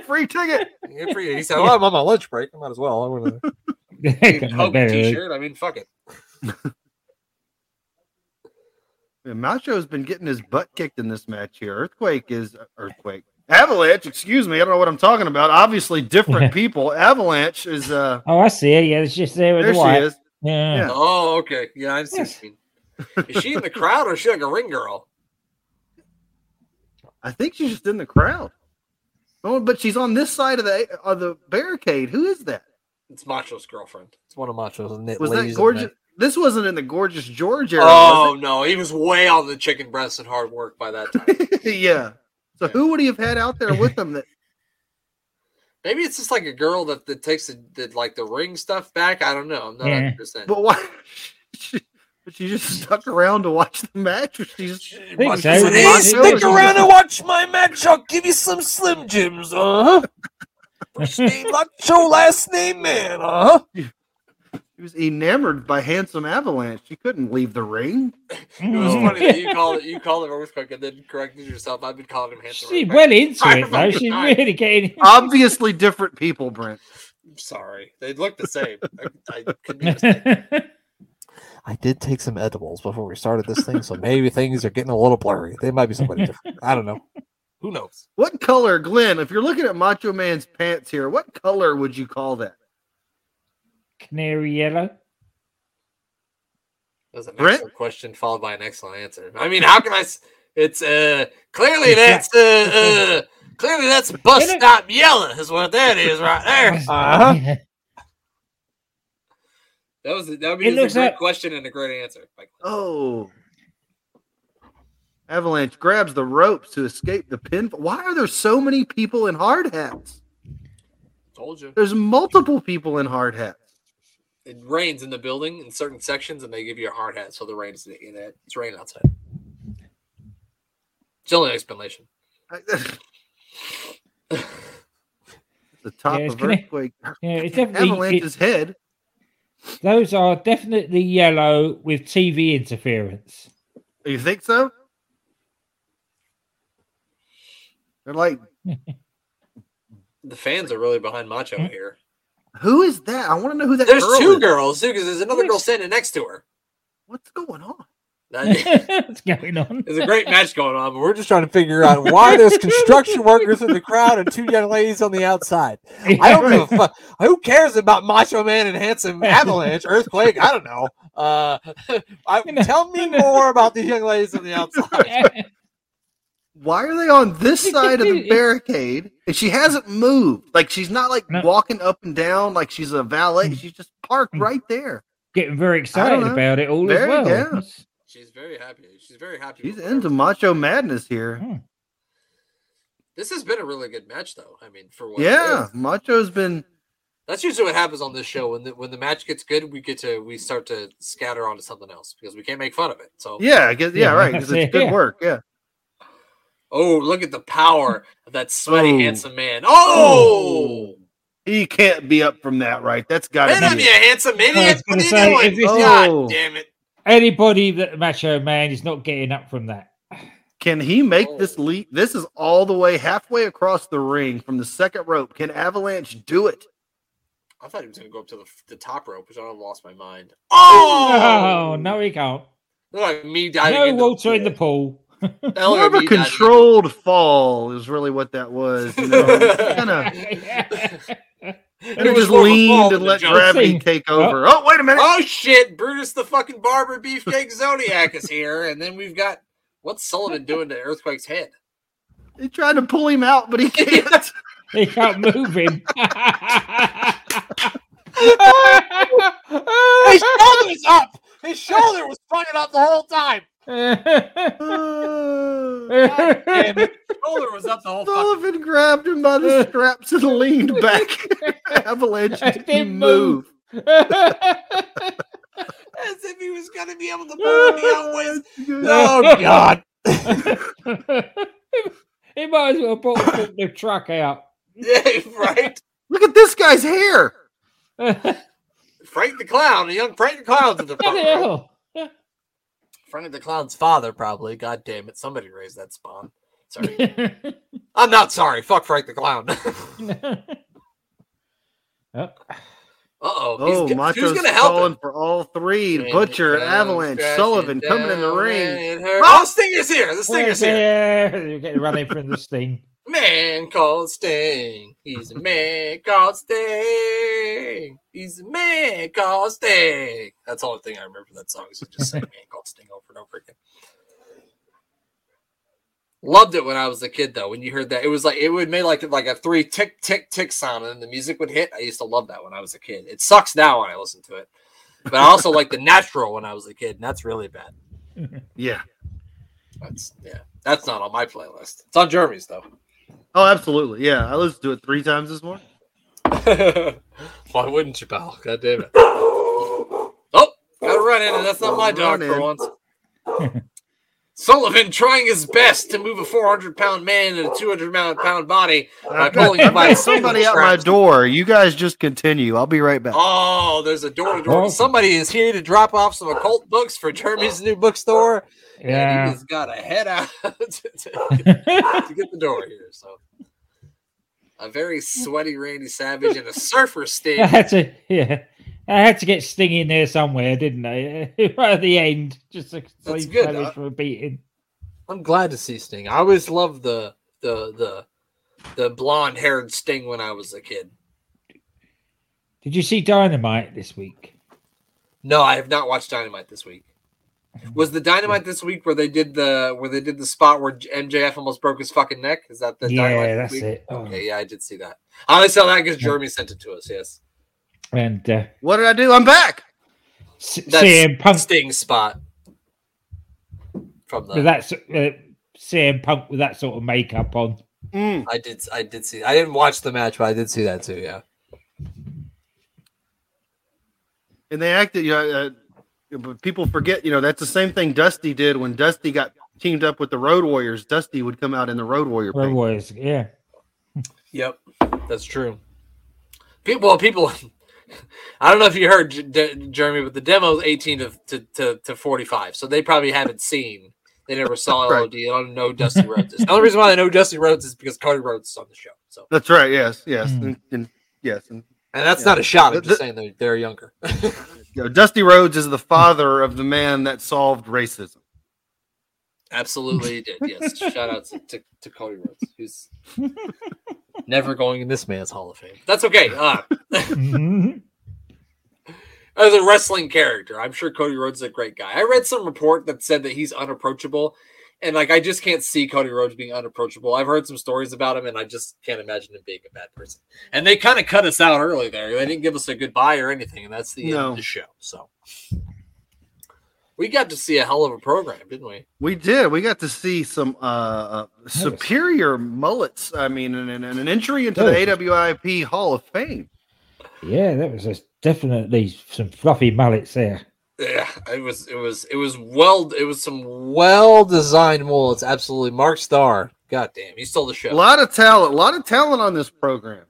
*laughs* free ticket. Good for. He said, "Well, I'm on my lunch break. I might as well." I want to Got no t-shirt. I mean, fuck it. *laughs* Yeah, Macho's been getting his butt kicked in this match here. Earthquake is earthquake. Avalanche, excuse me, I don't know what I'm talking about. Obviously, different people. Avalanche is uh Oh, I see it. Yeah, it's just there with there the she white. is. Yeah. Yeah. Oh, okay. Yeah, I see. What you mean. Is she in the crowd or is she like a ring girl? I think she's just in the crowd. Oh, but she's on this side of the of the barricade. Who is that? It's Macho's girlfriend. It's one of Macho's. na- Was that gorgeous? there. This wasn't in the gorgeous George era. Oh no, he was way on the chicken breast and hard work by that time. *laughs* yeah. So Yeah. who would he have had out there with him? That *laughs* Maybe it's just like a girl that, that takes the, the like the ring stuff back. I don't know. I'm not Yeah. 100. percent but why? *laughs* She, but she just *laughs* stuck around to watch the match. Or she just think watched Hey, stick around and watch my match. I'll give you some Slim Jims. Uh huh. First name Macho, *laughs* last name Man. Uh huh. She was enamored by handsome Avalanche. She couldn't leave the ring. It was funny that you called it. You called it earthquake and then corrected yourself. I've been calling him handsome. She's Earthquake. well into I it though. remember She's really getting. Obviously, different people, Brent. I'm sorry, they look the same. I, I could be *laughs* mistaken. I did take some edibles before we started this thing, so maybe things are getting a little blurry. They might be somebody different. I don't know. *laughs* Who knows? What color, Glenn? If you're looking at Macho Man's pants here, what color would you call that? Canary yellow. That's an Brent? excellent question followed by an excellent answer. I mean, how can I? s- It's uh clearly that's uh, uh clearly that's bus stop yellow is what that is right there. *laughs* Uh-huh. That was that would be a great like- question and a great answer. Like, Oh. Avalanche grabs the ropes to escape the pin. Why are there so many people in hard hats? told you. There's multiple people in hard hats. It rains in the building in certain sections, and they give you a hard hat, so the rain is in it. It's raining outside. It's the only explanation. *laughs* the top Yeah, it's of gonna- earthquake. Yeah, it's definitely. it- Avalanche's head. Those are definitely yellow with TV interference. You think so? They're like, *laughs* The fans are really behind Macho Hmm? here. who is that? I want to know who that There's girl two is. girls too, because there's another girl standing next to her. What's going on? That- *laughs* What's going on? There's a great match going on, but we're just trying to figure out why *laughs* there's construction workers in the crowd and two young ladies on the outside. I don't give a fuck. Who cares about Macho Man and Handsome *laughs* Avalanche, Earthquake? I don't know. Uh, I, tell me more about these young ladies on the outside. why are they on this side of the barricade? And she hasn't moved. Like she's not like No. walking up and down like she's a valet. Mm. She's just parked Mm. right there. Getting very excited about it all Very, as well. yeah. It's- She's very happy. She's very happy. She's into whatever. macho madness here. Hmm. This has been a really good match, though. I mean, for what Yeah. Macho's been that's usually what happens on this show. When the when the match gets good, we get to we start to scatter onto something else because we can't make fun of it. So yeah, I guess yeah, Yeah, right. 'cause it's good yeah. work. Yeah. oh, look at the power of that sweaty Oh. handsome man. Oh, He can't be up from that, right? That's gotta man, I'm be you handsome I idiot. was What are you say, doing? if this- Oh. Damn it! Anybody that Macho Man is not getting up from that. Can he make this Oh. leap? This is all the way halfway across the ring from the second rope. Can Avalanche do it? I thought he was going to go up to the, the top rope, which I lost my mind. Oh, no, he can't. Look like me diving No into Walter in the pool. That More of a controlled fall is really what that was. You know, kind of into- And It was just more of a fall leaned and let gravity Thing. take oh. over. Oh, wait a minute. Oh shit! Brutus the fucking barber beefcake Zodiac is here, and then we've got what's Sullivan doing to Earthquake's head? He tried to pull him out, but he *laughs* can't. he can't move him. His shoulder's up. His shoulder was fucking up the whole time. Damn it. Shoulder was up the whole fucking. Sullivan grabbed him by the *laughs* straps and leaned back. *laughs* Avalanche didn't didn't move. move. *laughs* As if he was gonna be able to pull me out with. Oh god! he might as well pull the truck out. Yeah, right. Look at this guy's hair. Frank the Clown, the young Frank the Clown's at the What front. the row. hell? Frank the Clown's father, probably. God damn it! Somebody raised that spawn. Sorry, *laughs* I'm not sorry. Fuck Frank the Clown. *laughs* Oh, Uh-oh. Oh, He's, Macho's who's gonna help calling him? for all three. Man, Butcher, down, Avalanche, crashing Sullivan coming in the ring. man, her- Oh, Stinger's here. The Stinger's here. you're getting running from the sting. Man called Sting. He's a man called Sting. He's a man called Sting. That's the only thing I remember from that song is just saying man called Sting over and over again. Loved it when I was a kid though. When you heard that, it was like it would make like like a three tick tick tick sound, and then the music would hit. I used to love that when I was a kid. It sucks now when I listen to it, but I also like the natural when I was a kid, and that's really bad. *laughs* Yeah. That's yeah, that's not on my playlist. It's on Jeremy's though. Oh, absolutely. Yeah. I listened to it three times this morning. *laughs* Why wouldn't you, pal? God damn it. Oh, gotta run in, and that's not my dog for once. *laughs* Sullivan trying his best to move a 400 pound man in a 200 pound body by pulling him by I've got somebody at my door. You guys just continue. I'll be right back. Oh, there's a door to door. Oh. Somebody is here to drop off some occult books for Jeremy's new bookstore. He Yeah. has got to head out *laughs* to, to- *laughs* to get the door here. So, a very sweaty Randy Savage and a surfer sting. I had to, yeah. I had to get Sting in there somewhere, didn't I? *laughs* right at the end, just to That's save good, Savage for a beating. I'm glad to see Sting. I always loved the the the the blonde haired Sting when I was a kid. Did you see Dynamite this week? No, I have not watched Dynamite this week. Was the Dynamite this week where they did the where they did the spot where MJF almost broke his fucking neck? Is that the Yeah, Dynamite this that's week? it. Oh. Okay, yeah, I did see that. I only saw that because Jeremy sent it to us. Yes, And uh, What did I do? I'm back. S- that's CM Punk Sting spot from the. with that s- uh, CM Punk with that sort of makeup on. Mm. I did. I did see. I didn't watch the match, but I did see that too. Yeah. And they acted, you know, uh, but people forget, you know, that's the same thing Dusty did when Dusty got teamed up with the Road Warriors. Dusty would come out in the Road Warrior Road paint. Warriors, yeah. Yep, that's true. People, well, people. *laughs* I don't know if you heard J- D- Jeremy, but the demo's eighteen to, to, to, to forty five, so they probably haven't seen. They never saw Right. LOD. They don't know Dusty Rhodes is. The only reason why they know Dusty Rhodes is because Cody Rhodes is on the show. So, That's right. Yes. Yes. Mm. And, and yes. And and that's Yeah. not a shot. I'm just the- saying they're, they're younger. *laughs* you know, Dusty Rhodes is the father of the man that solved racism. Absolutely, he did. Yes. *laughs* Shout out to, to, to Cody Rhodes, who's *laughs* never going in this man's Hall of Fame. That's okay. Uh, Mhm. *laughs* as a wrestling character. I'm sure Cody Rhodes is a great guy. I read some report that said that he's unapproachable, and like I just can't see Cody Rhodes being unapproachable. I've heard some stories about him, and I just can't imagine him being a bad person. And they kind of cut us out early there. They didn't give us a goodbye or anything, and that's the end of the show. So we got to see a hell of a program, didn't we? We did. We got to see some uh, uh superior mullets. I mean, and, and an entry into the. AWIP Hall of Fame. Yeah, that was a, definitely some fluffy mullets there. Yeah, it was it was it was well it was some well designed mullets. Absolutely, Mark Starr. God damn, he stole the show. A lot of talent. A lot of talent on this program.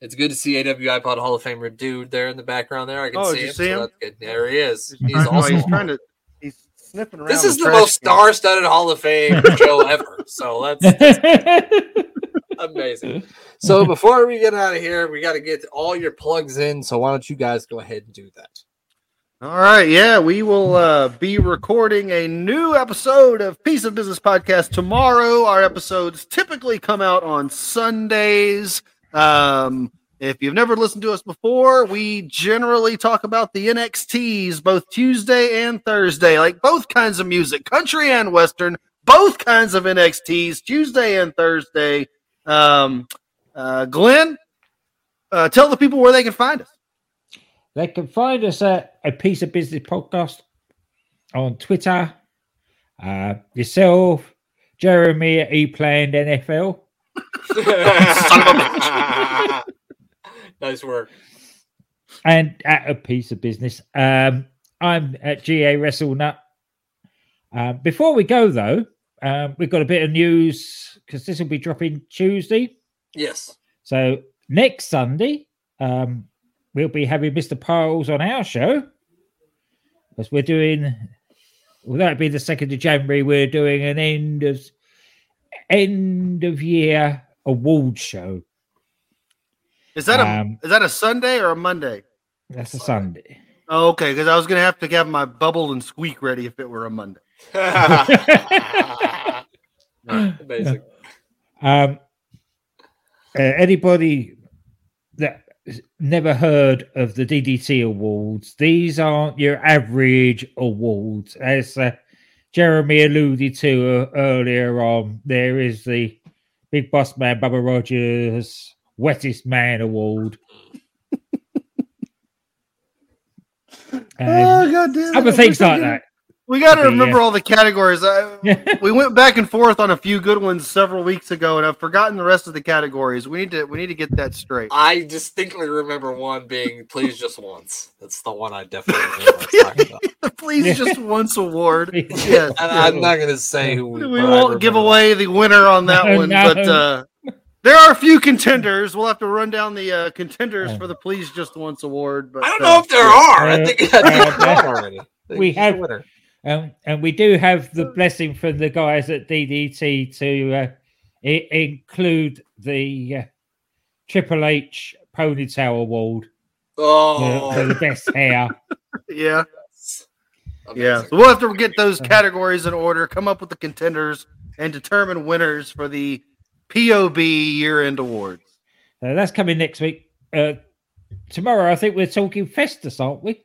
It's good to see AWI Pod Hall of Famer dude there in the background there. I can Oh, see him. see him? There he is. He's Oh, also he's trying to. He's sniffing around. This is the trash most star-studded Hall of Fame *laughs* show ever. So that's amazing. So before we get out of here, we got to get all your plugs in. So why don't you guys go ahead and do that? All right, yeah, we will uh, be recording a new episode of Piece of Business Podcast tomorrow. Our episodes typically come out on Sundays. Um, if you've never listened to us before, we generally talk about the NXTs both Tuesday and Thursday, like both kinds of music, country and western, both kinds of NXTs, Tuesday and Thursday. Um, uh, Glenn, uh, tell the people where they can find us. They can find us at a piece of business podcast on Twitter. Uh, yourself, Jeremy at E Planned NFL. Son *laughs* of a bitch. nice work. and at a piece of business. Um, I'm at GA WrestleNut. Um, before we go though, um, we've got a bit of news because this will be dropping Tuesday. Yes. So next Sunday, um, we'll be having Mr. Piles on our show because we're doing. Well, that'd be the second of January. We're doing an end of end of year award show. Is that a Um, is that a Sunday or a Monday? That's a Sunday. Oh, okay, because I was gonna have to have my bubble and squeak ready if it were a Monday. *laughs* *laughs* Amazing. Um, uh, anybody that has never heard of the DDT awards, these aren't your average awards. As uh, Jeremy alluded to uh, earlier on, there is the Big Boss Man Bubba Rogers Wettest Man Award. and *laughs* god damn! other things like that. We got to remember yeah. all the categories. I, *laughs* we went back and forth on a few good ones several weeks ago, and I've forgotten the rest of the categories. We need to we need to get that straight. I distinctly remember one being "Please Just Once." That's the one I definitely *laughs* remember talking about. The *laughs* Please just once award. Yeah. Yes. And I'm not going to say who. we but won't give away the winner on that No, one, no. but uh, there are a few contenders. We'll have to run down the uh, contenders for the Please Just Once award. But I don't uh, know if there are. I Uh, think, I think uh, there are already. We he's the have- winner. Um, and we do have the blessing from the guys at DDT to uh, I- include the uh, Triple H Ponytail Award Oh, for, for the best hair. *laughs* yeah. Amazing. Yeah, so we'll have to get those categories in order, come up with the contenders, and determine winners for the POB year-end awards. Uh, that's coming next week. Uh, tomorrow, I think we're talking Festus, aren't we?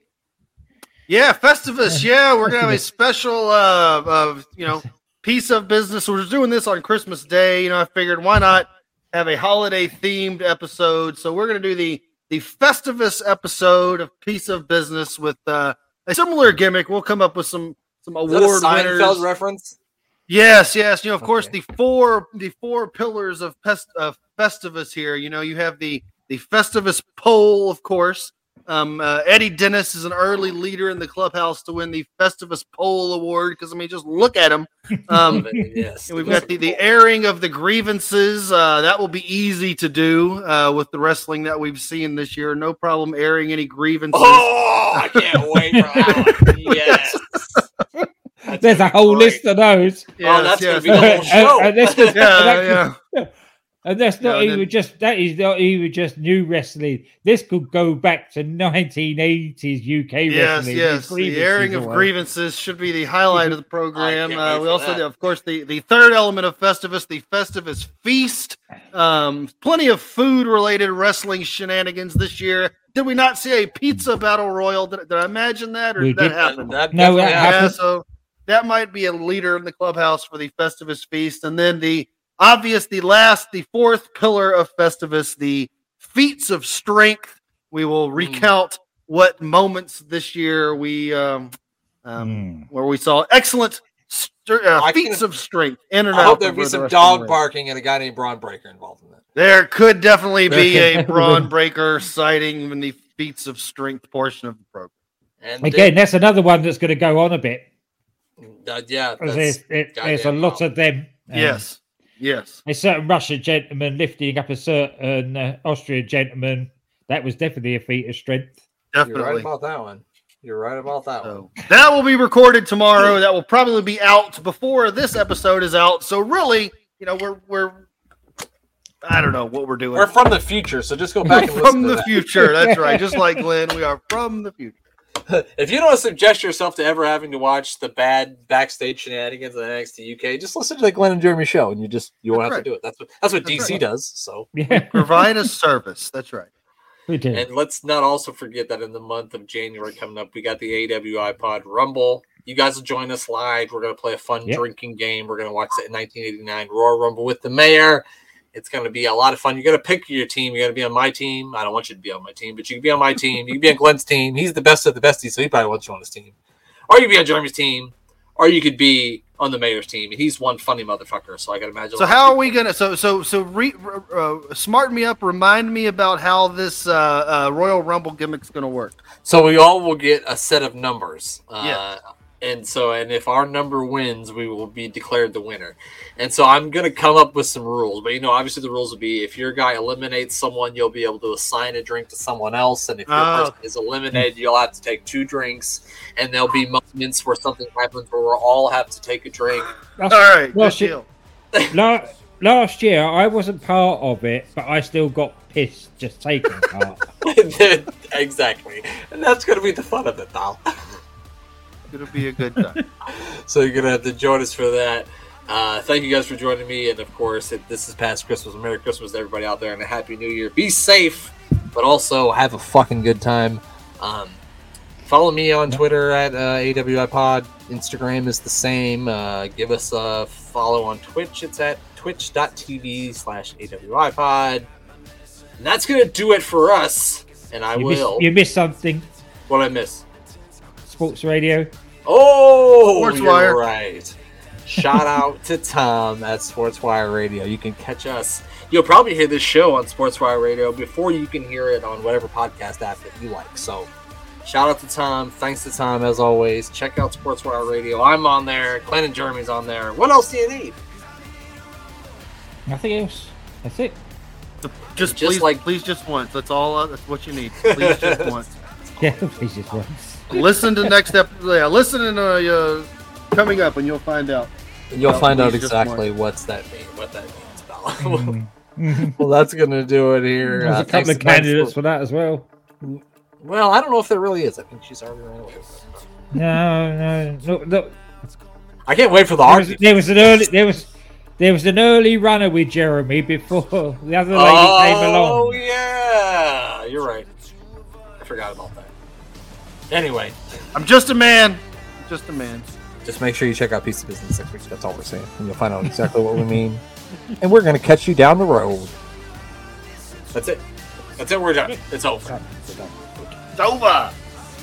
Yeah, Festivus. Yeah, we're gonna have a special, uh, of you know, piece of business. We're doing this on Christmas Day. You know, I figured why not have a holiday themed episode. So we're gonna do the the Festivus episode of Piece of Business with uh, a similar gimmick. We'll come up with some some Is that a award Seinfeld winners. reference? Yes, yes. You know, of course, Okay. the four the four pillars of pest of Festivus here. You know, you have the the Festivus pole, of course. Um, uh, Eddie Dennis is an early leader in the clubhouse to win the Festivus pole award because I mean, just look at him. *laughs* Um, yes. and we've got the, the airing of the grievances. Uh, that will be easy to do uh, with the wrestling that we've seen this year. No problem airing any grievances. Oh, I can't wait for that. one. *laughs* Yes. That's There's a whole great. list of those. Oh, that's yes. gonna be the whole show. *laughs* and this was- yeah, yeah. And that's not Yeah, even then- just that is not even just new wrestling. This could go back to 1980s UK Yes, wrestling. yes. These The airing of away. grievances should be the highlight of the program. *laughs* Uh, we also, that. of course, the, the third element of Festivus, the Festivus feast. Um, plenty of food related wrestling shenanigans this year. Did we not see a pizza battle royal? Did, did I imagine that, or We did that happen? That No, definitely that yeah, happened. happened. so that might be a leader in the clubhouse for the Festivus feast, and then the obvious, the last, the fourth pillar of Festivus, the feats of strength. We will Hmm. recount what moments this year we um, um, Hmm. where we saw excellent st- uh, I feats can- of strength in and I out. hope there'd be some the dog barking and a guy named Bron Breakker involved in that. There could definitely be a There- *laughs* Bron Breakker sighting in the feats of strength portion of the program. And Again, that's another one that's going to go on a bit. then- uh, yeah, 'cause that's, There's, it- there's a lot wow. of them. Um, yes, yes. A certain Russian gentleman lifting up a certain uh, Austrian gentleman. That was definitely a feat of strength. you're right Definitely. about that one. You're right about that one. That will be recorded tomorrow. That will probably be out before this episode is out. So really, you know, we're we're I don't know what we're doing. We're from the future, so just go back and *laughs* listen from to the that. future. That's right. *laughs* Just like Glenn, we are from the future. *laughs* if you don't want to subject yourself to ever having to watch the bad backstage shenanigans of the NXT UK, just listen to the Glenn and Jeremy show, and you just you won't That's have to do it. That's what that's what That's DC right. does. So, Yeah, Provide a service. That's right. we did. and let's not also forget that in the month of January coming up, we got the AWI Pod Rumble. You guys will join us live. We're gonna play a fun Yep. drinking game. We're gonna watch the 1989 Royal Rumble with the mayor. It's gonna be a lot of fun. You're gonna pick your team. You're gonna be on my team. I don't want you to be on my team, but you can be on my team. You can be on Glenn's team. He's the best of the besties, so he probably wants you on his team. Or you can be on Jeremy's team, or you could be on the mayor's team. He's one funny motherfucker, so I can imagine. So how are we gonna? So so so re, uh, smarten me up. Remind me about how this uh, uh, Royal Rumble gimmick's gonna work. So we all will get a set of numbers. Uh, Yeah. And so, and if our number wins, we will be declared the winner. And so, I'm going to come up with some rules. But, you know, obviously, the rules will be if your guy eliminates someone, you'll be able to assign a drink to someone else. And if your Oh. person is eliminated, you'll have to take two drinks. And there'll be moments where something happens where we'll all have to take a drink. All right, Well, good shit. deal. *laughs* La- last year, I wasn't part of it, but I still got pissed just taking part. *laughs* exactly. And that's going to be the fun of it, now. *laughs* It'll be a good time. *laughs* so you're gonna have to join us for that. Uh, thank you guys for joining me, and of course, if this is past Christmas, Merry Christmas to everybody out there, and a Happy New Year. Be safe, but also have a fucking good time. Um, follow me on Twitter at uh, AWIPod. Instagram is the same. Uh, give us a follow on Twitch. It's at twitch.tv slash AWIPod. And that's gonna do it for us. And I You missed, will. you missed something. What I miss? Sports radio. Oh, Sports you're Wire. right. Shout out to Tom at SportsWire Radio. You can catch us. You'll probably hear this show on SportsWire Radio before you can hear it on whatever podcast app that you like. So, shout out to Tom. Thanks to Tom as always. Check out SportsWire Radio. I'm on there. Glenn and Jeremy's on there. What else do you need? Nothing else. That's it. Just, Just please, like- please, just once. That's all. Uh, that's what you need. Please, just *laughs* once. Yeah, please just once. Listen to next episode. Yeah, listen to uh, uh, coming up, and you'll find out. And you'll find out exactly what's that mean. What that means about. *laughs* Mm. Mhm. well, that's gonna do it here. There's Uh, a couple of candidates for- for that as well. Well, I don't know if there really is. I think she's already ran away. No, no, no, no. I can't wait for the There was, there was an early there was there was an early runner with Jeremy before the other lady oh, came along. Oh yeah. You're right. I forgot about that. Anyway, I'm just a man. Just a man. just make sure you check out Piece of Business next week. That's all we're saying. And you'll find out exactly what we mean. *laughs* And we're going to catch you down the road. That's it. That's it. We're done. It's over. It's over.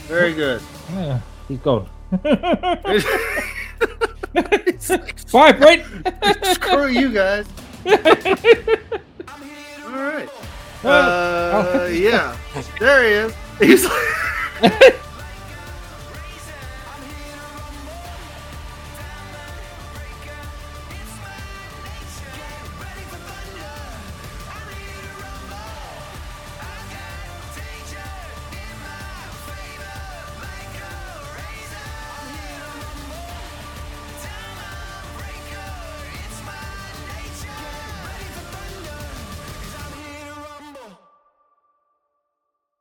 Very good. Yeah, he's gone. *laughs* Bye, Brent. *laughs* Screw you guys. All right. Uh, yeah. There he is. He's like,